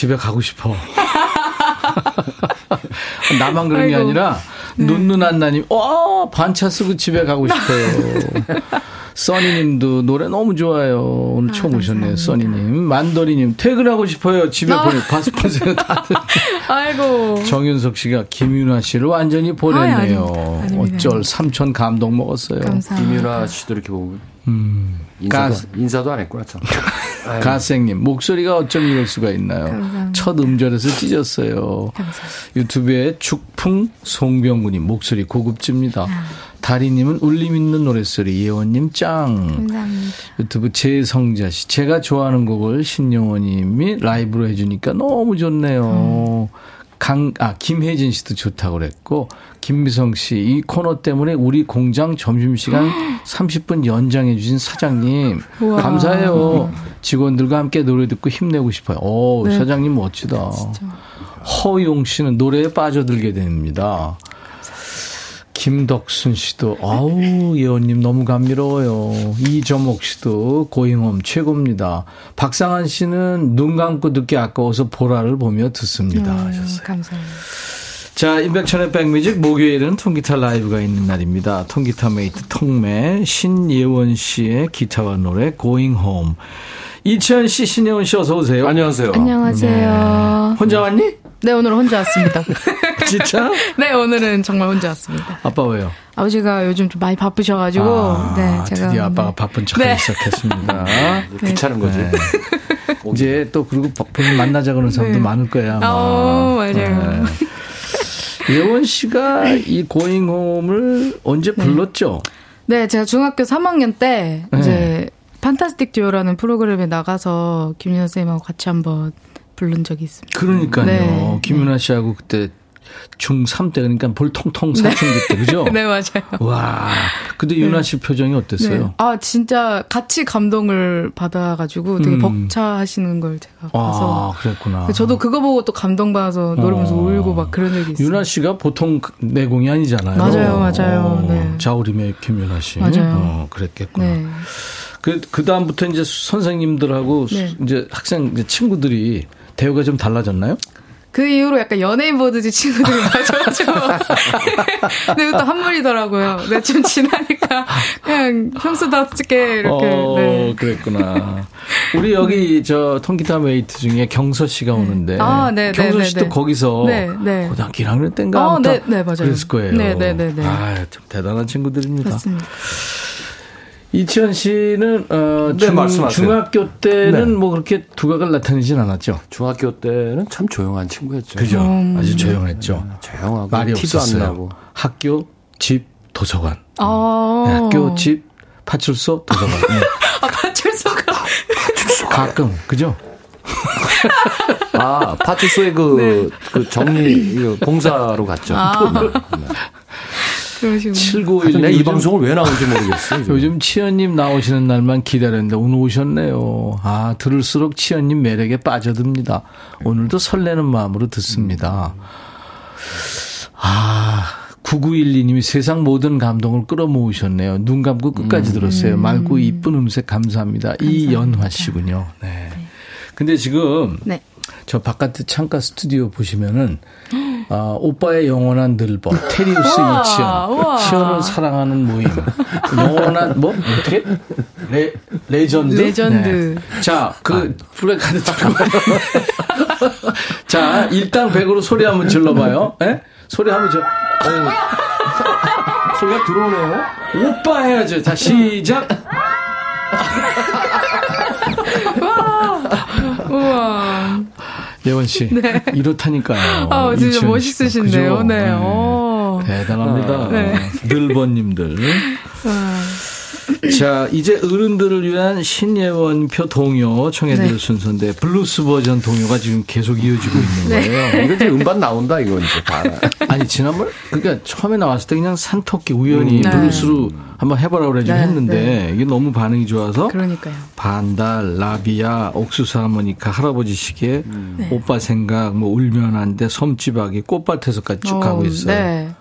집에 가고 싶어. [laughs] 나만 그런 게 아이고. 아니라 눈누난나님, 와 반차 쓰고 집에 가고 싶어요. 써니님도 노래 너무 좋아요. 오늘 처음 오셨네요, 써니님. 만더리님 퇴근하고 싶어요. 집에 보내 봤으세요 다들. [laughs] 아이고. 정윤석 씨가 김윤아 씨를 완전히 보냈네요. 아이, 아닙니다. 아닙니다. 어쩔 삼촌 감동 먹었어요. 감사합니다. 김유라 씨도 이렇게 보고 음. 인사도, 가스. 인사도 안 했구나 참. [laughs] 가생님 목소리가 어쩜 이럴 수가 있나요? 감사합니다. 첫 음절에서 찢었어요. 유튜브에 축풍 송병구님 목소리 고급집니다. 다리님은 울림 있는 노래소리 예원님 짱. 감사합니다. 유튜브 재성자 씨 제가 좋아하는 곡을 신영원님이 라이브로 해주니까 너무 좋네요. 강, 아, 김혜진 씨도 좋다고 그랬고, 김미성 씨, 이 코너 때문에 우리 공장 점심시간 [gasps] 30분 연장해주신 사장님, 우와. 감사해요. 직원들과 함께 노래 듣고 힘내고 싶어요. 오, 네. 사장님 멋지다. 허용 씨는 노래에 빠져들게 됩니다. 김덕순 씨도 아우 예원님 너무 감미로워요. 이점옥 씨도 Going Home 최고입니다. 박상한 씨는 눈 감고 듣기 아까워서 보라를 보며 듣습니다. 음, 하셨어요. 감사합니다. 자, 임백천의 백뮤직 목요일은 통기타 라이브가 있는 날입니다. 통기타 메이트 통매 신예원 씨의 기타와 노래 Going Home. 이치현 씨, 신예원 씨 어서 오세요. 안녕하세요. 안녕하세요. 혼자 왔니? 네, 오늘 혼자 왔습니다. [laughs] 진짜? 네, 오늘은 정말 혼자 왔습니다. 아빠 왜요? 아버지가 요즘 좀 많이 바쁘셔가지고, 아, 네, 제가. 드디어 아빠가 네. 바쁜 척하기 네. 시작했습니다. [laughs] 귀찮은 거지. 네. [laughs] 이제 또 그리고 본인 만나자 그러는 사람도 네. 많을 거야. 아마. 어, 맞아요. 네. 예원 씨가 이 고잉홈을 언제 불렀죠? 네, 제가 중학교 3학년 때, 네. 이제, 판타스틱 듀오라는 프로그램에 나가서 김윤아 선생님하고 같이 한번 부른 적이 있습니다. 그러니까요. 네. 김윤아 씨하고 그때 중3 때 그러니까 볼 통통 사춘기 때 그죠? [laughs] 네, 맞아요. 와. 근데 윤아 씨 표정이 어땠어요? 네. 아, 진짜 같이 감동을 받아가지고 되게 음. 벅차하시는 걸 제가 봐서. 아, 그랬구나. 저도 그거 보고 또 감동받아서 노래면서 어. 울고 막 그런 적이 있어요. 윤아 씨가 보통 그 내공이 아니잖아요. 맞아요, 맞아요. 어, 네. 자우림의 김윤아 씨. 맞아요. 어, 그랬겠구나. 네. 그, 그 다음부터 이제 선생님들하고 수- 네. 이제 학생, 이제 친구들이 대우가 좀 달라졌나요? 그 이후로 약간 연예인 보듯이 친구들이 [laughs] 맞았죠. 근데 또 한물이더라고요. 네, 좀 지나니까 그냥 평소답게 이렇게. 어, 네. 그랬구나. 우리 여기 저 통기타 메이트 중에 경서 씨가 오는데. 아, 네, 네, 경서 네, 씨도 네. 거기서. 네, 네. 고등학교 1학년 때인가? 어, 아무튼 네, 네, 맞아요. 그랬을 거예요. 네, 네, 네, 네. 아, 참 대단한 친구들입니다. 맞습니다. 이치현 씨는 어, 네, 중, 말씀하세요. 중학교 때는 네. 뭐 그렇게 두각을 나타내진 않았죠. 중학교 때는 참 조용한 친구였죠. 그죠? 음. 아주 조용했죠. 조용하고 말이 티도 없었어요. 안 나고. 학교, 집, 도서관. 아. 네, 학교, 집, 파출소, 도서관. 네. [laughs] 아, 파출소가. 가끔 그죠? [laughs] 아, 파출소에 그, 그 정리, 그 봉사로 갔죠. 아. 네. 그러시군요. 7951. 내가 이 방송을 왜 나오는지 모르겠어요. 요즘 치현님 나오시는 날만 기다렸는데 오늘 오셨네요. 아, 들을수록 치현님 매력에 빠져듭니다. 오늘도 설레는 마음으로 듣습니다. 아, 9912님이 세상 모든 감동을 끌어모으셨네요. 눈 감고 끝까지 들었어요. 맑고 이쁜 음색 감사합니다. 이연화 씨군요. 네. 근데 지금 네. 저 바깥에 창가 스튜디오 보시면은 아, 오빠의 영원한 늘보 테리우스 이치현. 치현을 사랑하는 모임 영원한 뭐 어떻게 레 레전드 레전드. 네. 자그 플래카드 들고 자 일당 100으로 소리 한번 질러봐요 예? 소리 한번 저 어우, 소리가 들어오네요. 오빠 해야죠 자 시작 우와. 예원 씨 [laughs] 이렇다니까요 아, 진짜 멋있으신데요. 그죠? 네. 오. 대단합니다. 네. 늘보님들. 자, 이제 어른들을 위한 신예원표 동요 청해드릴 네. 순서인데 블루스 버전 동요가 지금 계속 이어지고 있는 거예요. 이거 이제 음반 나온다, 이거 이제 다. 아니 지난번 그러니까 처음에 나왔을 때 그냥 산토끼 우연히 네. 블루스로 한번 해보라 그래 좀 네, 했는데 이게 너무 반응이 좋아서 그러니까요. 반달, 나비야, 옥수수 하모니카, 할아버지 시계, 네. 오빠 생각, 뭐 울면 안 돼, 섬지박이, 꽃밭에서까지 쭉 가고 어, 있어요. 네.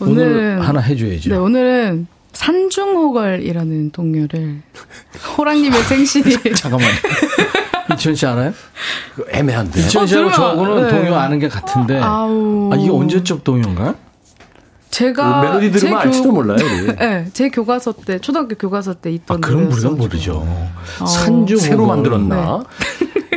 오늘 오늘은 하나 해줘야죠. 네, 오늘은 산중호걸이라는 동요를 호랑님의 생신이 [laughs] 잠깐만. 이천 씨 알아요? 애매한데. 이천 씨하고 설마. 저하고는 네. 동요 아는 게 같은데. 아우. 아, 이게 언제적 동요인가? 제가 그 멜로디 들으면 제 알지도 몰라요, 우리. [laughs] 네, 제 교과서 때 초등학교 교과서 때 아, 있던 그럼 우리가 노래였어가지고. 모르죠. 어. 산중 새로 만들었나?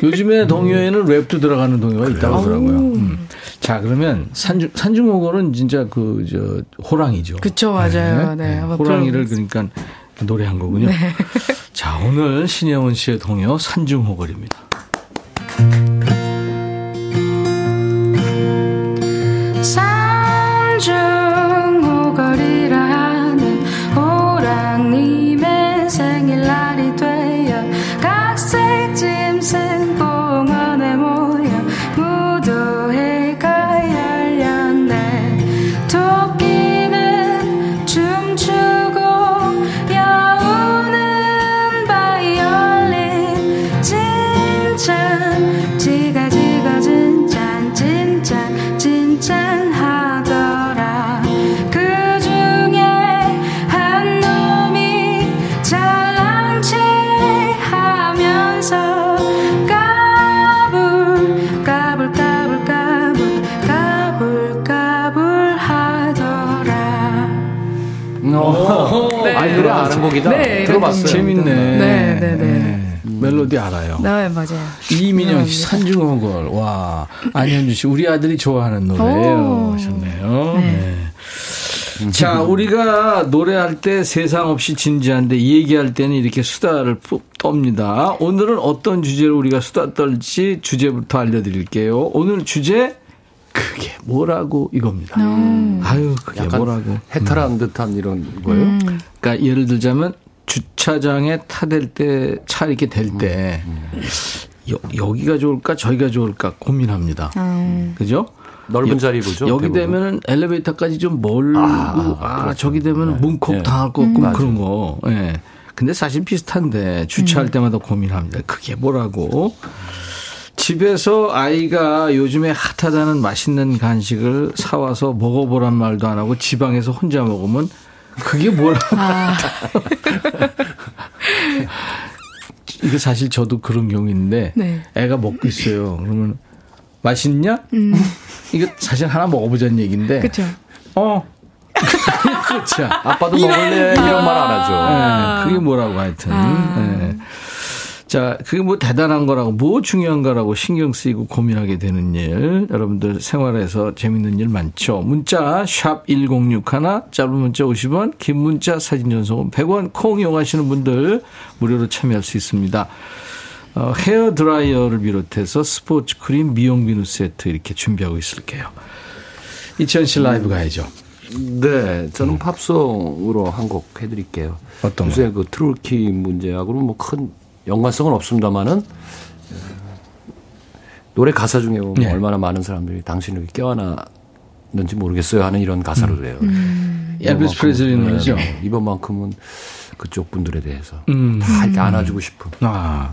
요즘에 동요에는 랩도 들어가는 동요가 있다고. 하더라고요. 음. 자, 그러면 산중, 산중호거는 진짜 그, 저, 호랑이죠. 그쵸, 맞아요. 네, 한번 호랑이를 불러보겠습니다. 그러니까 노래한 거군요. 자, 오늘 신혜원 씨의 동요 산중호걸입니다. 곡이다. 네, 이런 들어봤어요. 재밌네. 네, 네, 네. 네. 멜로디 알아요. 네, 맞아요. 이민영 씨. 산중어걸. 와, 안현주 씨, 우리 아들이 좋아하는 노래예요. 오. 하셨네요. 네. 네. 자, 우리가 노래할 때 세상 없이 진지한데 이 얘기할 때는 이렇게 수다를 푹 떱니다. 오늘은 어떤 주제로 우리가 수다 떨지 주제부터 알려드릴게요. 오늘 주제 그게 뭐라고 이겁니다. 아유, 그게 약간 뭐라고. 해탈한 듯한 이런 거예요. 음. 그러니까 예를 들자면 주차장에 타댈 때 차 이렇게 댈 때 여 기가 좋을까 저기가 좋을까 고민합니다. 음. 그죠? 넓은 여- 자리 보죠. 여기 대부분. 되면은 엘리베이터까지 좀 멀고 아, 저기 되면 문콕 네. 당할 것 같고 뭐. 그런 거. 예. 근데 사실 비슷한데 주차할 때마다 고민합니다. 그게 뭐라고? 집에서 아이가 요즘에 핫하다는 맛있는 간식을 사와서 먹어보란 말도 안 하고 지방에서 혼자 먹으면 그게 뭐라고? [laughs] 이게 사실 저도 그런 경우 있는데 네. 애가 먹고 있어요. 그러면 맛있냐? 음. 이거 사실 하나 먹어보자는 얘기인데. 그쵸. 어. [laughs] 그렇죠. 아빠도 먹을래 이런 말 안 하죠. 아. 네, 그게 뭐라고 하여튼. 네. 자, 그게 뭐 대단한 거라고, 뭐 중요한 거라고 신경 쓰이고 고민하게 되는 일. 여러분들 생활에서 재밌는 일 많죠. 문자, 샵 1061, 짧은 문자 50원, 긴 문자 사진 전송은 100원, 콩 이용하시는 분들 무료로 참여할 수 있습니다. 어, 헤어 드라이어를 비롯해서 스포츠 크림, 미용 비누 세트 이렇게 준비하고 있을게요. 이치현 씨 라이브 가야죠. 네, 저는 팝송으로 한 곡 해드릴게요. 어떤 요새 그 트롤키 문제하고는 뭐 큰 연관성은 없습니다만은 노래 가사 중에 보면 네. 얼마나 많은 사람들이 당신을 껴안았는지 모르겠어요 하는 이런 가사로 돼요. 엘비스 프레슬리 노래죠. 네, 이번만큼은 그쪽 분들에 대해서 음. 다 이렇게 안아주고 싶은. 아,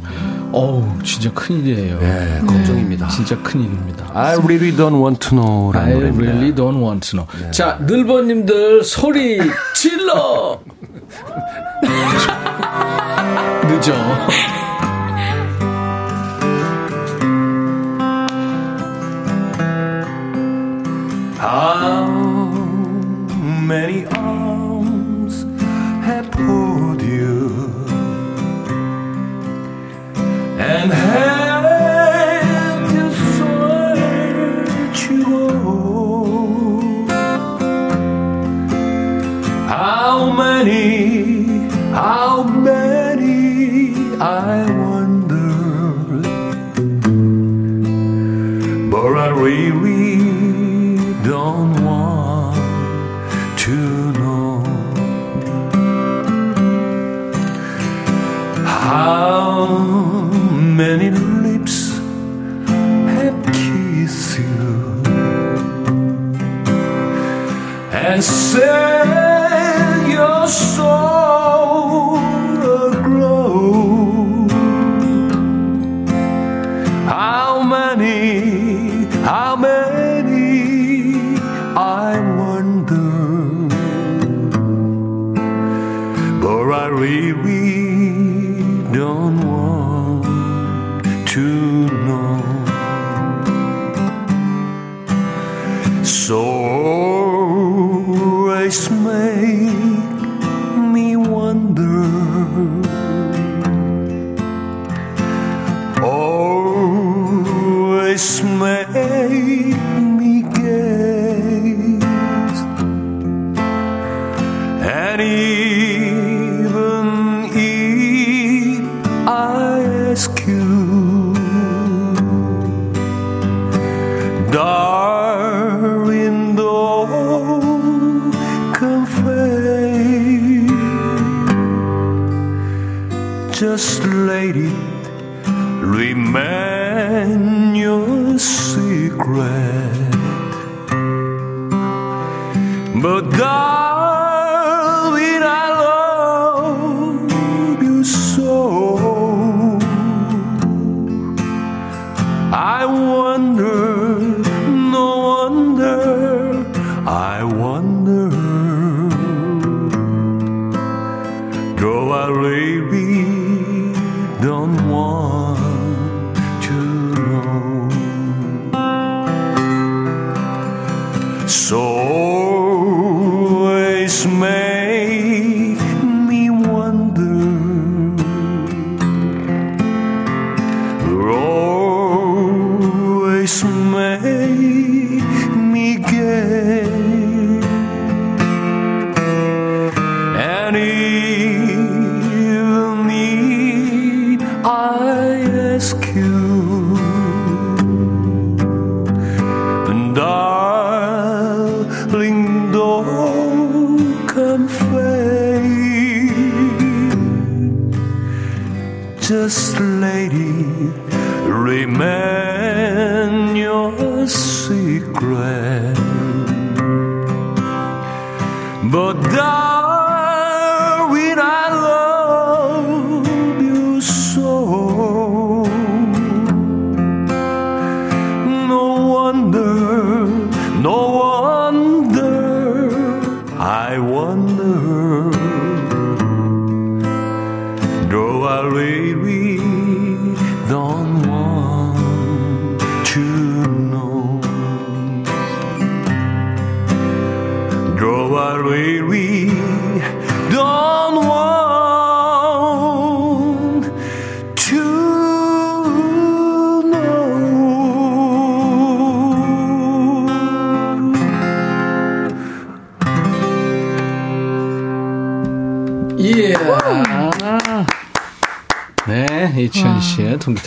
어우, 진짜 큰 일이에요. 네, 걱정입니다. 진짜 큰 일입니다. I really don't want to know라는 I 노래입니다. really don't want to know. 자, 늘버님들 소리 [laughs] 질러! 늦어. How many I wonder. But I really don't want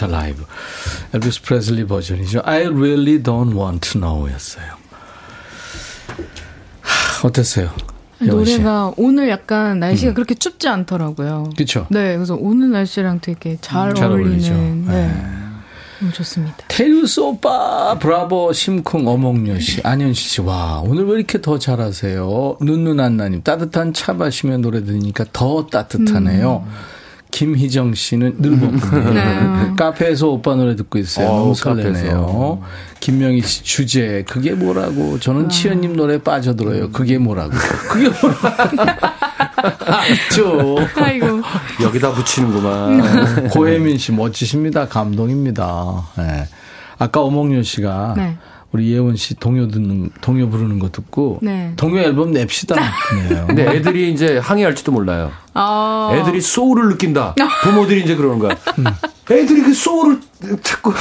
라이브. 엘비스 프레슬리 버전이죠. I really don't want to know 였어요. 하, 어땠어요? 노래가 오늘 약간 날씨가 그렇게 춥지 않더라고요. 그쵸? 네, 그래서 오늘 날씨랑 되게 잘, 잘 어울리죠. 어울리는. 네. 네. 너무 좋습니다. 테리우스 오빠, 브라보, 심쿵, 어몽여 씨, 안현실 씨, 와, 오늘 왜 이렇게 더 잘하세요? 눈눈안나님, 따뜻한 차 마시며 노래 들으니까 더 따뜻하네요. 김희정 씨는 늘 먹군요. 네. 카페에서 오빠 노래 듣고 있어요. 어, 너무 설레네요. 김명희 씨 주제 그게 뭐라고? 저는 치현님 노래 빠져들어요. 그게 뭐라고? 그게 뭐라고? 아이고. 여기다 붙이는구만. 고혜민 씨 멋지십니다. 감동입니다. 예. 아까 어몽요 씨가 네. 우리 예원 씨 동요 듣는 동요 부르는 거 듣고 네. 동요 앨범 냅시다. 그래요. 근데 애들이 이제 항의할지도 몰라요. 아. 애들이 소울을 느낀다. 부모들이 이제 그러는 거야. 애들이 그 소울을 자꾸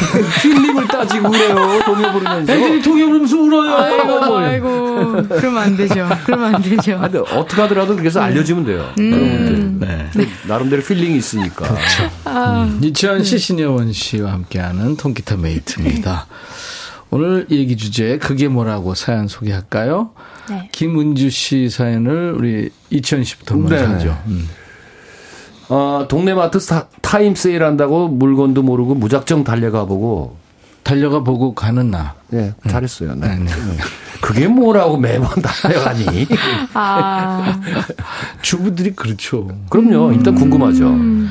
feeling을 따지고 그래요. 동요 부르면서. 애들이 동요 부르면서 울어요. 아이고, 아이고. 그러면 안 되죠. 그러면 안 되죠. 아, 근데 어떻게 하더라도 그래서 알려주면 돼요. 여러분들. 네. 나름대로 feeling이 있으니까. 음, 이치현 씨, 신예원 씨와 함께하는 통기타 메이트입니다. [laughs] 오늘 얘기 주제 그게 뭐라고 사연 소개할까요? 네. 김은주 씨 사연을 우리 이치현 씨부터 먼저 네네. 하죠. 음. 어, 동네 마트 사- 타임 세일 한다고 물건도 모르고 무작정 달려가 보고 달려가 보고 가는 나. 네, 잘했어요. 네. 네, 네. 그게 뭐라고 매번 [laughs] 달려가니? 아. 주부들이 그렇죠. 그럼요. 일단 궁금하죠. 네.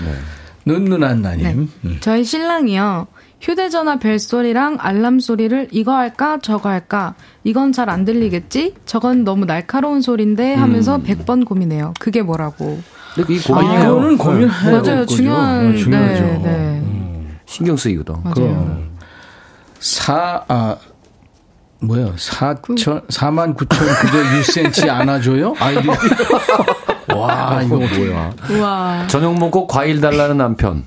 눈눈안나님. 음. 저희 신랑이요. 휴대전화 벨 소리랑 알람 소리를 이거 할까 저거 할까 이건 잘 안 들리겠지 저건 너무 날카로운 소리인데 하면서 100번 고민해요. 그게 뭐라고? 근데 그게 아, 고민이에요. 이거는 고민해요. 맞아요. 그죠? 중요한 어, 중요하죠. 네, 네. 신경 쓰이거든. 맞아요. 사, 아, 뭐요? 사천, 사만 구천 구백 6cm 안아줘요? 아이들이. [laughs] 와, 이거 뭐야. 우와. 저녁 먹고 과일 달라는 남편.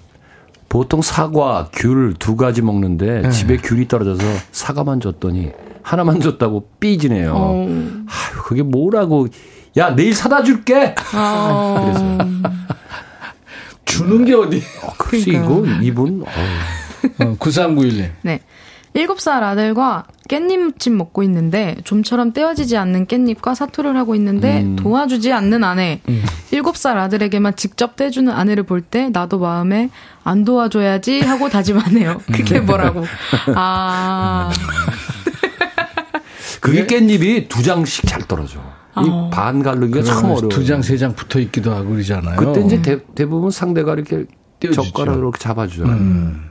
보통 사과, 귤 두 가지 먹는데 집에 귤이 떨어져서 사과만 줬더니 하나만 줬다고 삐지네요. 어. 아유, 그게 뭐라고. 야, 내일 사다 줄게! 어. [laughs] 그래서. 주는 게 어디? 어, 글쎄, 이거, 이분. [laughs] 어, 9391님. 네. 7살 아들과 깻잎 무침 먹고 있는데 좀처럼 떼어지지 않는 깻잎과 사투를 하고 있는데 도와주지 않는 아내. 7살 아들에게만 직접 떼주는 아내를 볼 때 나도 마음에 안 도와줘야지 하고 다짐하네요. 그게 뭐라고. 아. [laughs] 그게 깻잎이 두 장씩 잘 떨어져. 이 반 갈르기가 참 어려워. 두 장, 세 장 붙어 있기도 하고 그러잖아요. 그때 이제 대, 대부분 상대가 이렇게 띄워주죠. 젓가락으로 이렇게 잡아주잖아요.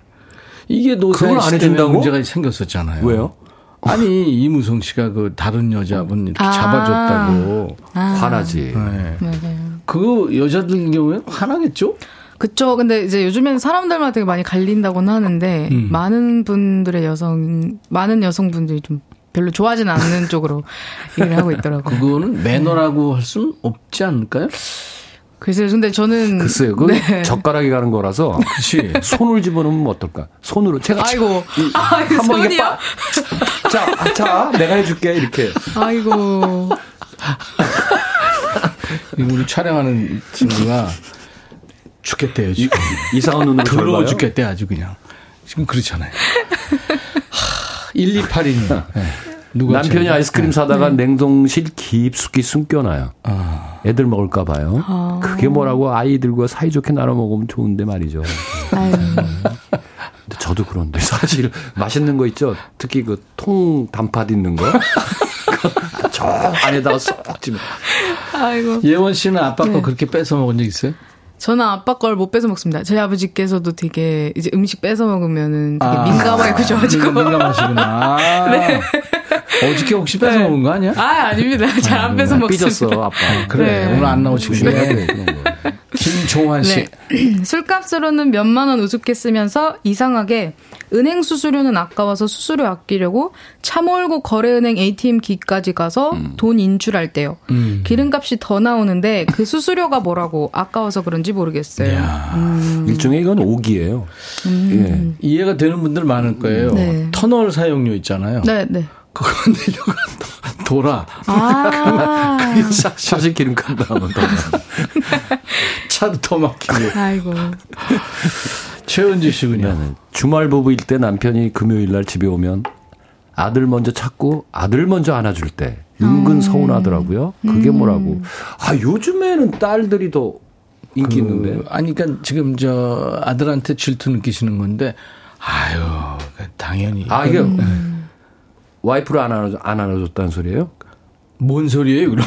이게 노사에 그걸 안 있을 때문에 해준다고? 문제가 생겼었잖아요. 왜요? 아니, 이무성 씨가 그 다른 여자분 이렇게 아. 잡아줬다고. 아. 화나지. 네. 맞아요. 그 여자들 경우에 화나겠죠? 그쵸. 근데 이제 요즘에는 사람들마다 되게 많이 갈린다고는 하는데, 음. 많은 분들의 여성, 많은 여성분들이 좀 별로 좋아하진 않는 [laughs] 쪽으로 얘기를 하고 있더라고요. 그거는 매너라고 할 수는 없지 않을까요? 글쎄요, 근데 저는 글쎄요, 그 네. 젓가락이 가는 거라서 [laughs] 그렇지. 손을 집어넣으면 어떨까? 손으로 제가 아이고, 이- 아, 한번 이게? 빠- 자, 아, 자, 내가 해줄게 이렇게. 아이고. 우리 촬영하는 친구가 죽겠대요, 지금. 이상한 눈으로 절 더러워. 죽겠대, 아주 그냥. 지금 그렇잖아요. 하, 1282님. 네. 누가 남편이 제일- 아이스크림 사다가 냉동실 깊숙이 숨겨놔요. 아, 애들 먹을까 봐요. 아. 그게 뭐라고 아이들과 사이좋게 나눠 먹으면 좋은데 말이죠. 근데 저도 그런데 사실 맛있는 거 있죠. 특히 그 통 단팥 있는 거. [laughs] 저 안에다가 쏙 집어. 아이고. 예원 씨는 아빠 거 네. 그렇게 뺏어 먹은 적 있어요? 저는 아빠 걸 못 뺏어 먹습니다. 저희 아버지께서도 되게 이제 음식 뺏어 먹으면은 되게 아. 민감하게 구셔가지고. 민감하시구나. [laughs] 네. 어저께 혹시 뺏어 네. 먹은 거 아니야? 아, 아닙니다. 잘 안 뺏어 먹습니다. 삐졌어 아빠. 그래, 네. 오늘 안 나오시고. 그런 거. 김종환 씨. 네. [clears throat] 술값으로는 몇만 원 우습게 쓰면서 이상하게 은행 수수료는 아까워서 수수료 아끼려고 차 몰고 거래은행 ATM 기까지 가서 돈 인출할 때요. 음. 기름값이 더 나오는데 그 수수료가 뭐라고 아까워서 그런지 모르겠어요. 음. 일종의 이건 오기예요. 예. 이해가 되는 분들 많을 거예요. 네. 터널 사용료 있잖아요. 네, 네. 그거 내려가 돌아. 아, [laughs] 사실 기름값 나오면 더. [laughs] 차도 더 막히고. 아이고. 최은지 씨군요. 네, 주말 부부일 때 남편이 금요일 날 집에 오면 아들 먼저 찾고 아들 먼저 안아줄 때 은근 서운하더라고요. 그게 뭐라고? 아 요즘에는 딸들이 더 인기 있는데. 그, 아니, 그러니까 지금 저 아들한테 질투 느끼시는 건데, 아유, 그 당연히. 아 이게 와이프를 안 안아줘 안 안아줬다는 소리예요? 뭔 소리예요, 그럼?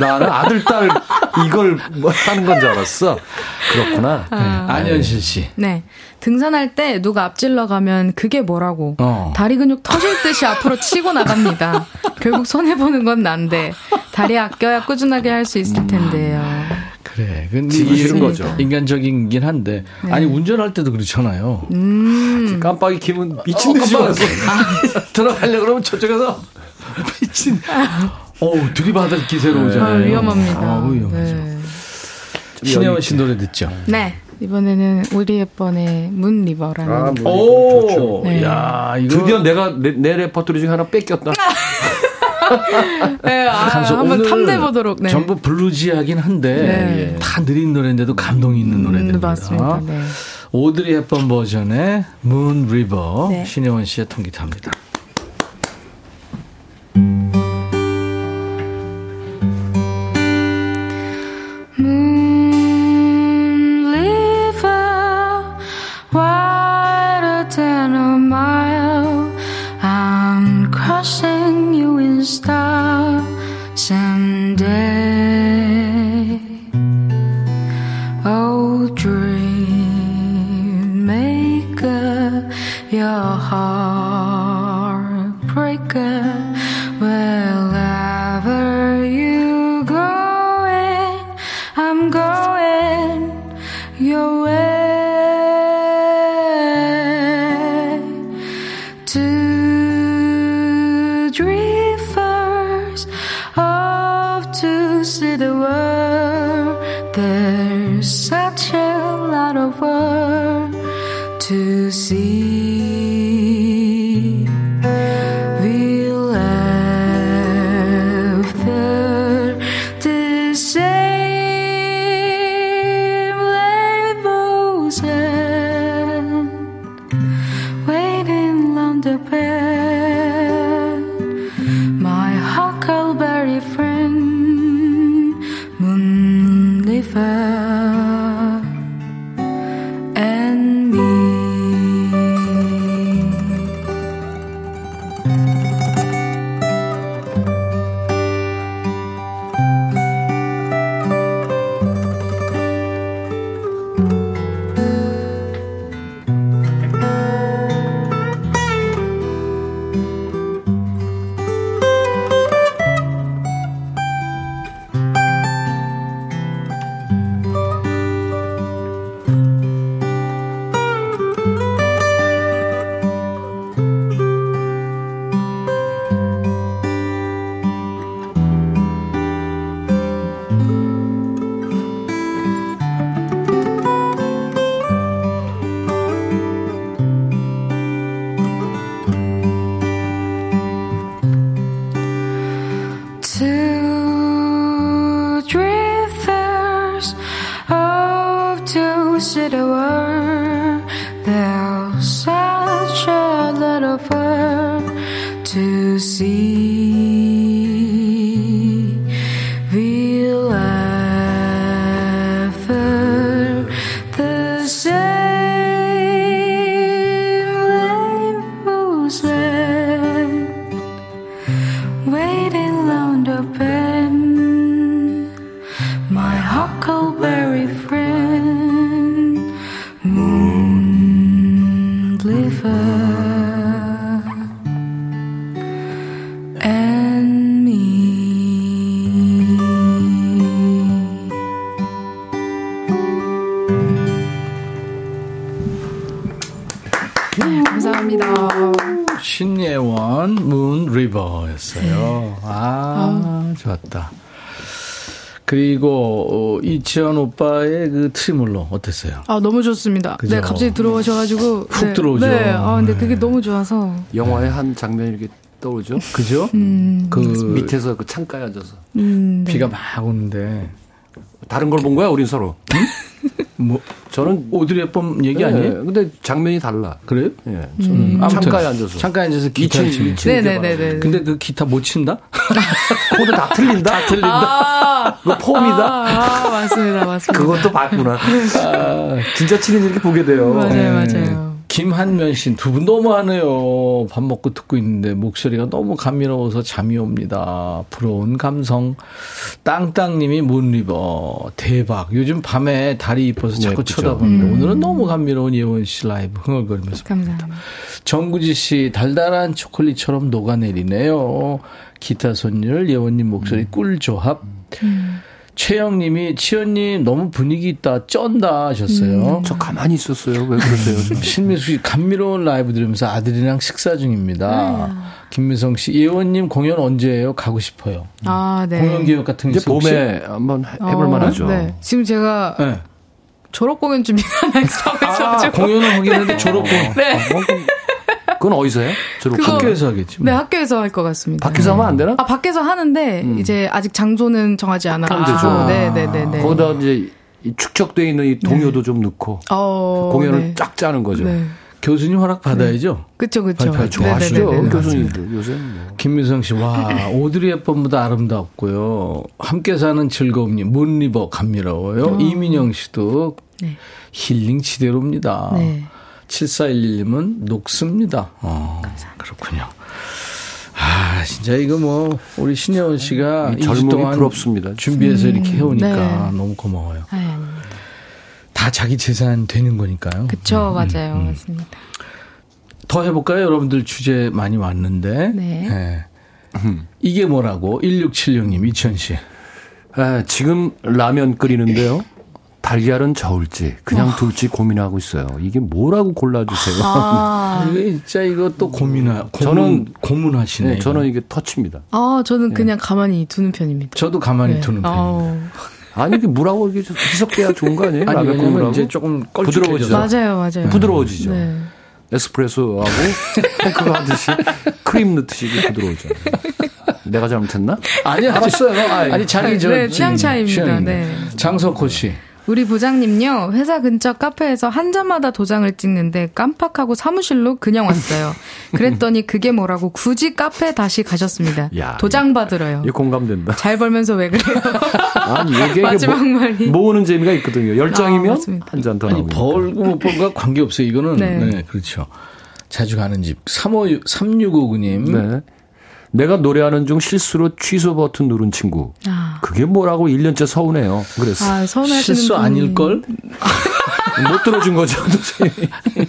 나는 아들 딸 이걸 뭐 하는 건 줄 알았어. 그렇구나. 안현실 씨. 네. 등산할 때 누가 앞질러 가면 그게 뭐라고. 어. 다리 근육 터질 듯이 앞으로 치고 나갑니다. 결국 손해보는 건 난데. 다리 아껴야 꾸준하게 할 수 있을 텐데요. 그래. 지기 싫은 거죠. 인간적이긴 한데. 아니, 운전할 때도 그렇잖아요. 음. 깜빡이 키면 미친 듯이 깜빡- 와서 들어가려고 그러면 저쪽에서 [laughs] 미친. 어우, 들이받을 기세로 오잖아요. 아, 위험합니다. 아, 위험하죠. 네. 신혜원 씨 노래 듣죠. 네. 이번에는 우리 헵번의 Moon River라는. 아, 뭐, 오, 좋죠. 네. 야, 이거. 드디어 내가 내, 내 레퍼토리 중에 하나 뺏겼다. [laughs] [laughs] 네, 아, 한번 오늘 탐내 보도록. 네. 전부 bluesy하긴 한데 네. 다 느린 노래인데도 감동이 있는 노래들입니다. 음, 맞습니다. 네. 오드리 헵번 버전의 Moon River 네. 신혜원 씨의 통기타입니다. There's such a lot of world to see. 신예원 Moon River였어요. 아, 좋았다. 그리고 어, 이치현 오빠의 그 트레몰로 어땠어요? 아 너무 좋습니다. 그죠? 네 갑자기 들어오셔가지고 훅 네, 들어오죠. 네, 아 근데 네. 그게 너무 좋아서 영화의 한 장면이 이렇게 떠오르죠. 그죠? 음, 그 밑에서 그 창가에 앉아서 음, 네. 비가 막 오는데 다른 걸 본 거야, 우린 서로. 뭐 저는 오드리 헵번 얘기 예, 아니에요? 근데 장면이 달라. 그래요? 예, 저는 아무튼 창가에 앉아서. 창가에 앉아서 기타 치는. 이층 네네네네. 근데 그 기타 못 친다? [laughs] 코드 다 틀린다. 다 틀린다. 아, 그거 폼이다. 아, 아, 맞습니다, 맞습니다. 그것도 봤구나. [laughs] 아, 진짜 치는 이렇게 보게 돼요. 맞아요, 네. 맞아요. 김한면 씨, 두 분 너무하네요. 밥 먹고 듣고 있는데 목소리가 너무 감미로워서 잠이 옵니다. 부러운 감성. 땅땅님이 문리버. 대박. 요즘 밤에 다리 이뻐서 자꾸 예쁘죠. 쳐다보는데 오늘은 너무 감미로운 예원 씨 라이브 흥얼거리면서. 감사합니다. 정구지 씨, 달달한 초콜릿처럼 녹아내리네요. 기타 손율, 예원님 목소리 꿀 조합. 최영님이 치현님 너무 분위기 있다, 쩐다 하셨어요. 저 가만히 있었어요. 왜 그러세요? 저? 신미숙 씨 감미로운 라이브 들으면서 아들이랑 식사 중입니다. 김미성 씨 예원님 공연 언제예요? 가고 싶어요. 아, 네. 공연 기획 같은 게? 봄에 한번 해볼 어, 만하죠. 네. 지금 제가 네. 졸업 공연 준비가 안 돼서 아, 공연을 하긴 했는데 졸업 공연. 네. 그건 어디서 해? 졸업 그거-? 학교에서 하겠지. 뭐. 네, 학교에서 할 것 같습니다. 밖에서 하면 안 되나? 아, 밖에서 하는데 이제 아직 장소는 정하지 않아 가지고. 되죠. 네, 네, 네, 네. 거기다 이제 이 축적돼 있는 이 동요도 좀 넣고 어, 공연을 네. 쫙 짜는 거죠. 네. 교수님 허락 받아야죠. 그쵸, 그쵸. 발표 좋아하시죠 네, 네, 네, 네. 교수님들 요새 뭐. 김미성 씨, 와, 오드리 헵번보다 아름답고요. 함께 사는 즐거움님, 문리버 감미로워요. 이민영 씨도 네. 힐링 지대로입니다. 네. 7411님은 녹습니다. 어, 그렇군요. 아, 진짜 이거 뭐, 우리 신혜원 씨가 이 2주 젊음이 동안 부럽습니다. 준비해서 이렇게 해오니까 네. 너무 고마워요. 아, 아닙니다. 다 자기 재산 되는 거니까요. 그쵸, 맞아요. 맞습니다. 더 해볼까요? 여러분들 주제 많이 왔는데. 네. 예. 이게 뭐라고? 1676님, 이천 씨. 아, 지금 라면 끓이는데요. 달걀은 저을지 그냥 둘지 고민하고 있어요. 이게 뭐라고 골라주세요. 아, [laughs] 진짜 이거 또 고민하, 고문, 저는- 고문하시네. 네, 저는 이게 터치입니다. 아, 저는 그냥 가만히 두는 편입니다. 저도 가만히 네. 두는 편입니다. 어, 아니 이게 물하고 이게 희석돼야 좋은 거 아니에요? 아니, 왜냐면 이제 조금 부드러워지죠. 맞아요, 맞아요. 부드러워지죠. 네. 에스프레소하고 [laughs] 그거 하듯이 크림 넣듯이 이게 부드러워져. 내가 잘못했나? 아니, 알았어요. 아이. 아니, 자기 저. 네, 취향 차이입니다. 취향입니다. 네. 장석호 씨. 우리 부장님요, 회사 근처 카페에서 한 잔마다 도장을 찍는데 깜빡하고 사무실로 그냥 왔어요. [laughs] 그랬더니 그게 뭐라고 굳이 카페 다시 가셨습니다. 야, 도장 받으러요. 이게 공감된다. 잘 벌면서 왜 그래요? [laughs] 아니 이게 마지막 모, 말이. 모으는 재미가 있거든요. 아, 열정이면 맞습니다. 한잔 더 아니, 나오고. 벌고 못 벌과 관계없어요. 이거는. 네. 네. 그렇죠. 자주 가는 집. 35, 3659님. 네. 내가 노래하는 중 실수로 취소 버튼 누른 친구. 아, 그게 뭐라고 1년째 서운해요. 그랬어. 아 실수 분이- 아닐 걸? [laughs] 못 들어준 거죠. 도저히. [laughs]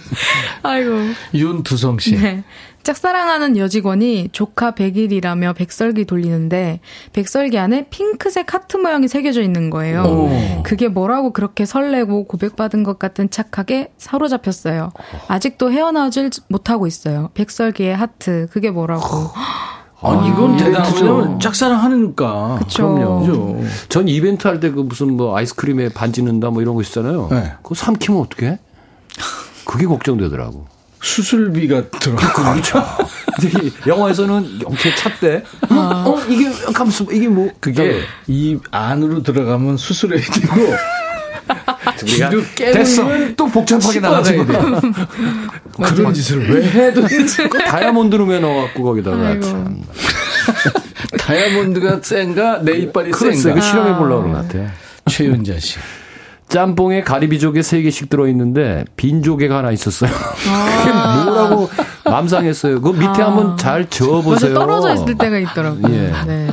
아이고. 윤두성 씨. 네. 짝사랑하는 여직원이 조카 100일이라며 백설기 돌리는데 백설기 안에 핑크색 하트 모양이 새겨져 있는 거예요. 오. 그게 뭐라고 그렇게 설레고 고백받은 것 같은 착하게 사로잡혔어요. 아직도 헤어나오질 못하고 있어요. 백설기의 하트 그게 뭐라고. [laughs] 아니, 이건 이벤트죠. 대단하죠. 짝사랑 하니까. 그쵸. 그럼요. 그죠. 전 이벤트 할 때 그 무슨 뭐 아이스크림에 반지 넣는다 뭐 이런 거 있잖아요. 네. 그거 삼키면 어떡해? 그게 걱정되더라고. 수술비가 들어가고. 그렇죠. 이 영화에서는 영케 찼대. 어, 이게 가면서 이게 뭐 그게 입 안으로 들어가면 수술해야 되고 [laughs] 우리가 뒤로 깨는 됐어. 걸또 복잡하게 나가지고. [laughs] 그런 짓을 왜 해도 그 다이아몬드로 왜 넣어갖고 거기다가. 참. [laughs] 다이아몬드가 센가 내 이빨이 그랬어요. 센가 이거 실험해 보려고 그런 것 같아요. 최윤자 씨. 짬뽕에 가리비조개 3개씩 들어있는데 빈 조개가 하나 있었어요. 그게 뭐라고 맘상했어요. 그 밑에 한번 잘 저어보세요. 떨어져 있을 때가 있더라고요. 예. 네.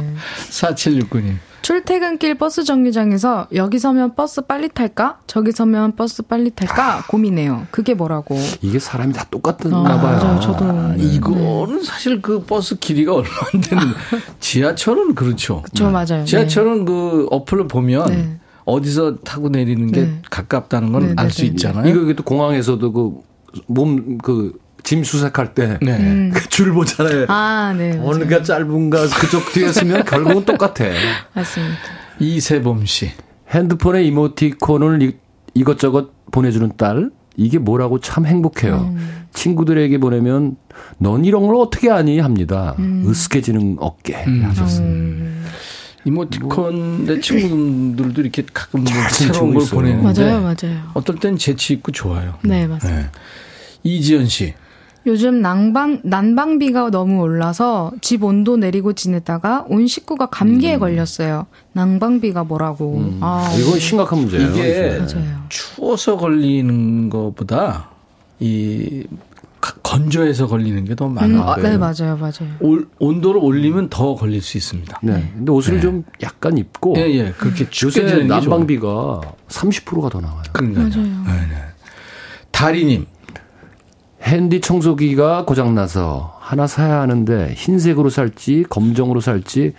4769님. 출퇴근길 버스 정류장에서 여기 서면 버스 빨리 탈까? 저기 서면 버스 빨리 탈까? 고민해요. 그게 뭐라고? 이게 사람이 다 똑같나 어, 봐요. 맞아요. 저도 아, 이거는 사실 그 버스 길이가 얼마 안 되는 [laughs] 지하철은 그렇죠. 저 맞아요. 지하철은 그 어플을 보면 네. 어디서 타고 내리는 게 네. 가깝다는 건 네, 알 네, 수 네. 있잖아요. 이거 또 공항에서도 그 몸그 짐 수색할 때 네. 그줄 보잖아요. 아, 네. 어느가 짧은가 그쪽 뒤에 쓰면 결국은 똑같아. [laughs] 맞습니다. 이세범 씨. 핸드폰에 이모티콘을 이, 이것저것 보내주는 딸 이게 뭐라고 참 행복해요. 음. 친구들에게 보내면 넌 이런 걸 어떻게 아니 합니다. 음. 으스해지는 어깨 하셨어요. 이모티콘 내 친구들도 이렇게 가끔 뭐 새로운 친구 걸 있어요. 보내는데 맞아요, 맞아요. 어떨 땐 재치 있고 좋아요. 네, 맞습니다. 네. 이지연 씨. 요즘 난방, 난방비가 너무 올라서 집 온도 내리고 지내다가 온 식구가 감기에 음. 걸렸어요. 난방비가 뭐라고. 아, 이건 심각한 문제예요. 이게 맞아요. 추워서 걸리는 것보다 이 가- 건조해서 걸리는 게 더 많은 음, 아, 거예요. 네, 맞아요, 맞아요. 올- 온도를 올리면 더 걸릴 수 있습니다. 네. 근데 옷을 네. 좀 약간 입고 예, 예. 그렇게 요새 난방비가 30%가 더 나와요. 그러니까요. 맞아요. 네, 네. 다리님. 핸디 청소기가 고장나서 하나 사야 하는데 흰색으로 살지 검정으로 살지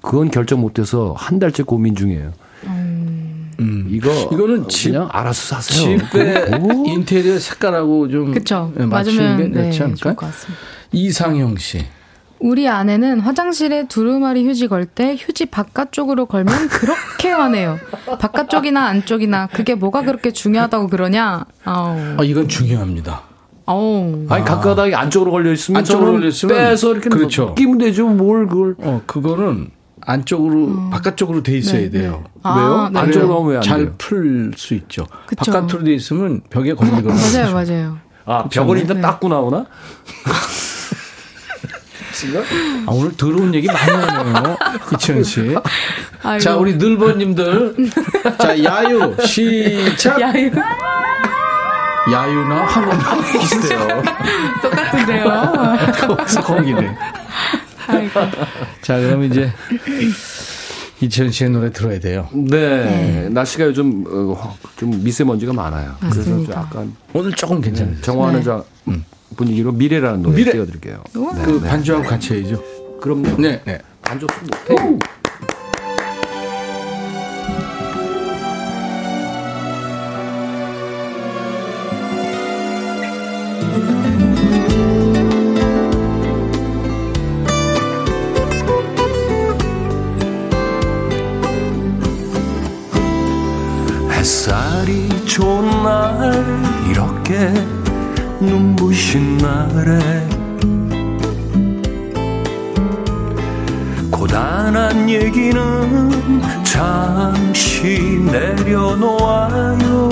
그건 결정 못해서 한 달째 고민 중이에요. 음. 이거 이거는 집- 그냥 알아서 사세요. 집에 오. 인테리어 색깔하고 좀 그쵸. 예, 맞추는 게 네, 낫지? 것 같습니다. 이상형 씨. 우리 아내는 화장실에 두루마리 휴지 걸 때 휴지 바깥쪽으로 걸면 그렇게 [laughs] 화내요. 바깥쪽이나 안쪽이나 그게 뭐가 그렇게 중요하다고 그러냐? 아우. 아, 이건 중요합니다. 아우. 아니 가까다가 안쪽으로 걸려 있으면 안쪽으로 걸려 있으면 빼서 이렇게 그렇죠. 끼면 되죠. 뭘 그걸 어, 그거는 안쪽으로 바깥쪽으로 돼 있어야 네, 돼요. 네. 아, 왜요? 네. 안쪽으로 하면 돼요? 잘풀 수 있죠. 그쵸. 바깥으로 돼 있으면 벽에 걸리거나. [laughs] 맞아요, 맞아요. 아 벽을 일단 네. 닦고 나오나? [laughs] 아, 오늘 더러운 얘기 많이 하네요. 이치현 씨. 아이고. 자, 우리 늘버님들. [laughs] 자, 야유, 시작. 야유. 야유나 황혼나 [laughs] 비슷해요. [laughs] 똑같은데요. [laughs] 거기네. 아이고. 자, 그럼 이제 이치현 씨의 노래 들어야 돼요. 네. 날씨가 요즘 어, 좀 미세먼지가 많아요. 그래서 좀 맞습니다. 약간 오늘 조금 괜찮아요. 정화하는 네. 자 분위기로 미래라는 노래 미래. 띄워드릴게요. 네, 그 네. 반주하고 같이 해야죠. 그럼요. 네, 네. 반주 못해. 눈부신 날에 고단한 얘기는 잠시 내려놓아요.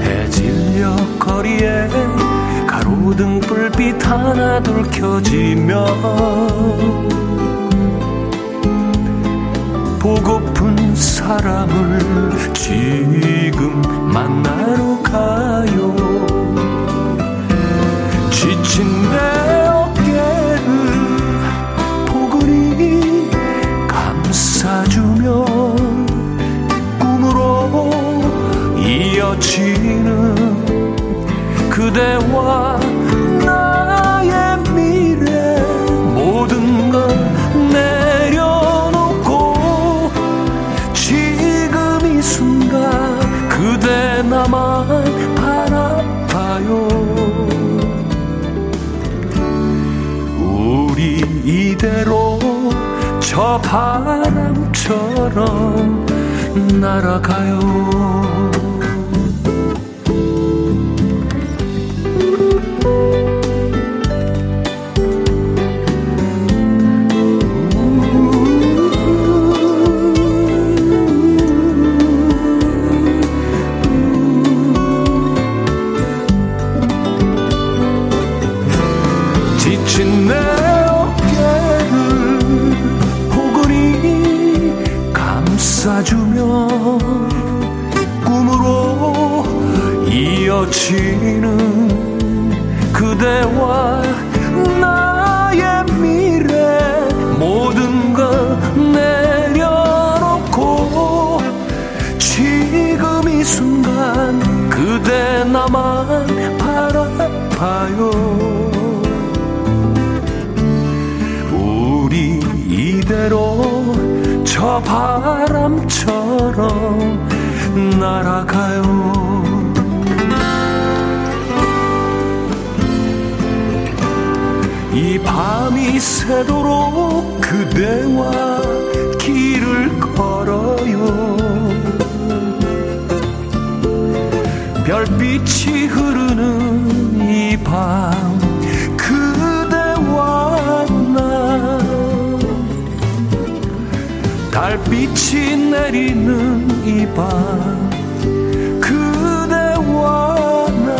해질녘 거리에 가로등 불빛 하나 둘 켜지면 보고 픈 사람을 지금 만나러 가요. 지친 내 어깨를 포근히 감싸주며 꿈으로 이어지는 그대와 저 바람처럼 날아가요 저 바람처럼 날아가요. 이 밤이 새도록 그대와 길을 걸어요. 별빛이 흐르는 이 밤 그대와 나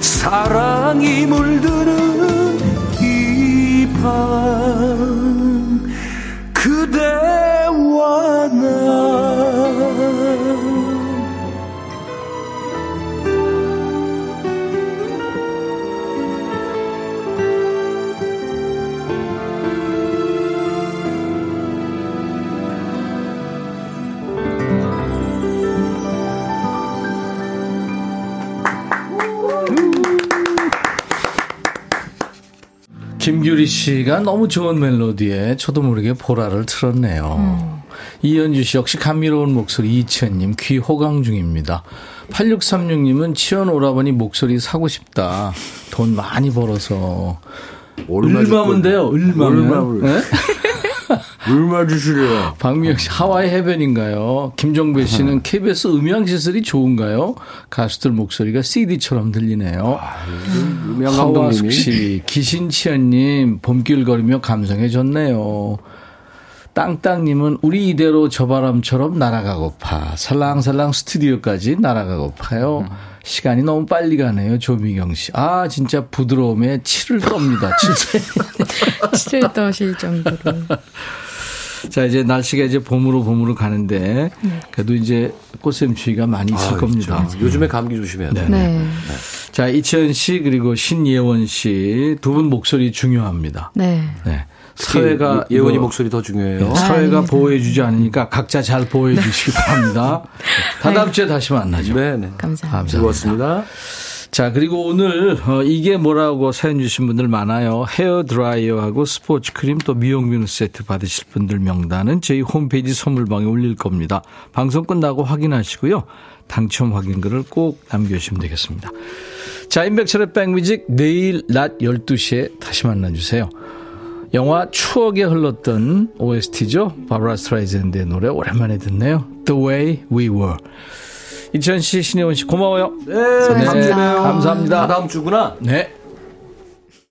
사랑이 물드는 이 밤 그대와 나 김규리 씨가 너무 좋은 멜로디에 저도 모르게 보라를 틀었네요. 이현주 씨 역시 감미로운 목소리 이치현님 귀 호강 중입니다. 8636님은 치현 오라버니 목소리 사고 싶다. 돈 많이 벌어서. 얼마? 돼요? 얼마면? [laughs] 얼마 주시래요? 박미영 씨 하와이 해변인가요? 김종배 씨는 KBS 음향 시설이 좋은가요? 가수들 목소리가 CD처럼 들리네요. 유명 하와숙 감독님이 씨, 기신치연님, 봄길 걸으며 감성해졌네요. 땅땅님은 우리 이대로 저 바람처럼 날아가고파. 살랑살랑 스튜디오까지 날아가고파요. 시간이 너무 빨리 가네요. 조미경 씨. 아, 진짜 부드러움에 치를 떱니다. 진짜. [laughs] 치를 떠실 정도로. 자, 이제 날씨가 이제 봄으로 봄으로 가는데, 네. 그래도 이제 꽃샘추위가 많이 있을 아, 겁니다. 있죠. 요즘에 감기 조심해야 돼. 네. 자, 이치현 씨, 그리고 신예원 씨, 두 분 목소리 중요합니다. 네. 네. 사회가 예- 예원이 이거- 목소리 더 중요해요. 네, 사회가 아닙니다. 보호해주지 않으니까 각자 잘 보호해주시기 바랍니다. [laughs] 다다음 주에 다시 만나죠. 네, 네. 감사합니다. 감사합니다. 즐거웠습니다. 자, 그리고 오늘 어, 이게 뭐라고 사연 주신 분들 많아요. 헤어 드라이어하고 스포츠 크림 또 미용 비누 세트 받으실 분들 명단은 저희 홈페이지 선물방에 올릴 겁니다. 방송 끝나고 확인하시고요. 당첨 확인글을 꼭 남겨주시면 되겠습니다. 자, 인백철의 백뮤직 내일 낮 12시에 다시 만나주세요. 영화 추억에 흘렀던 OST죠. 바브라 스트라이젠드의 노래 오랜만에 듣네요. The Way We Were. 이천 씨, 신혜원 씨 고마워요. 네, 주에 봬요. 감사합니다. 아, 다음 주구나. 네.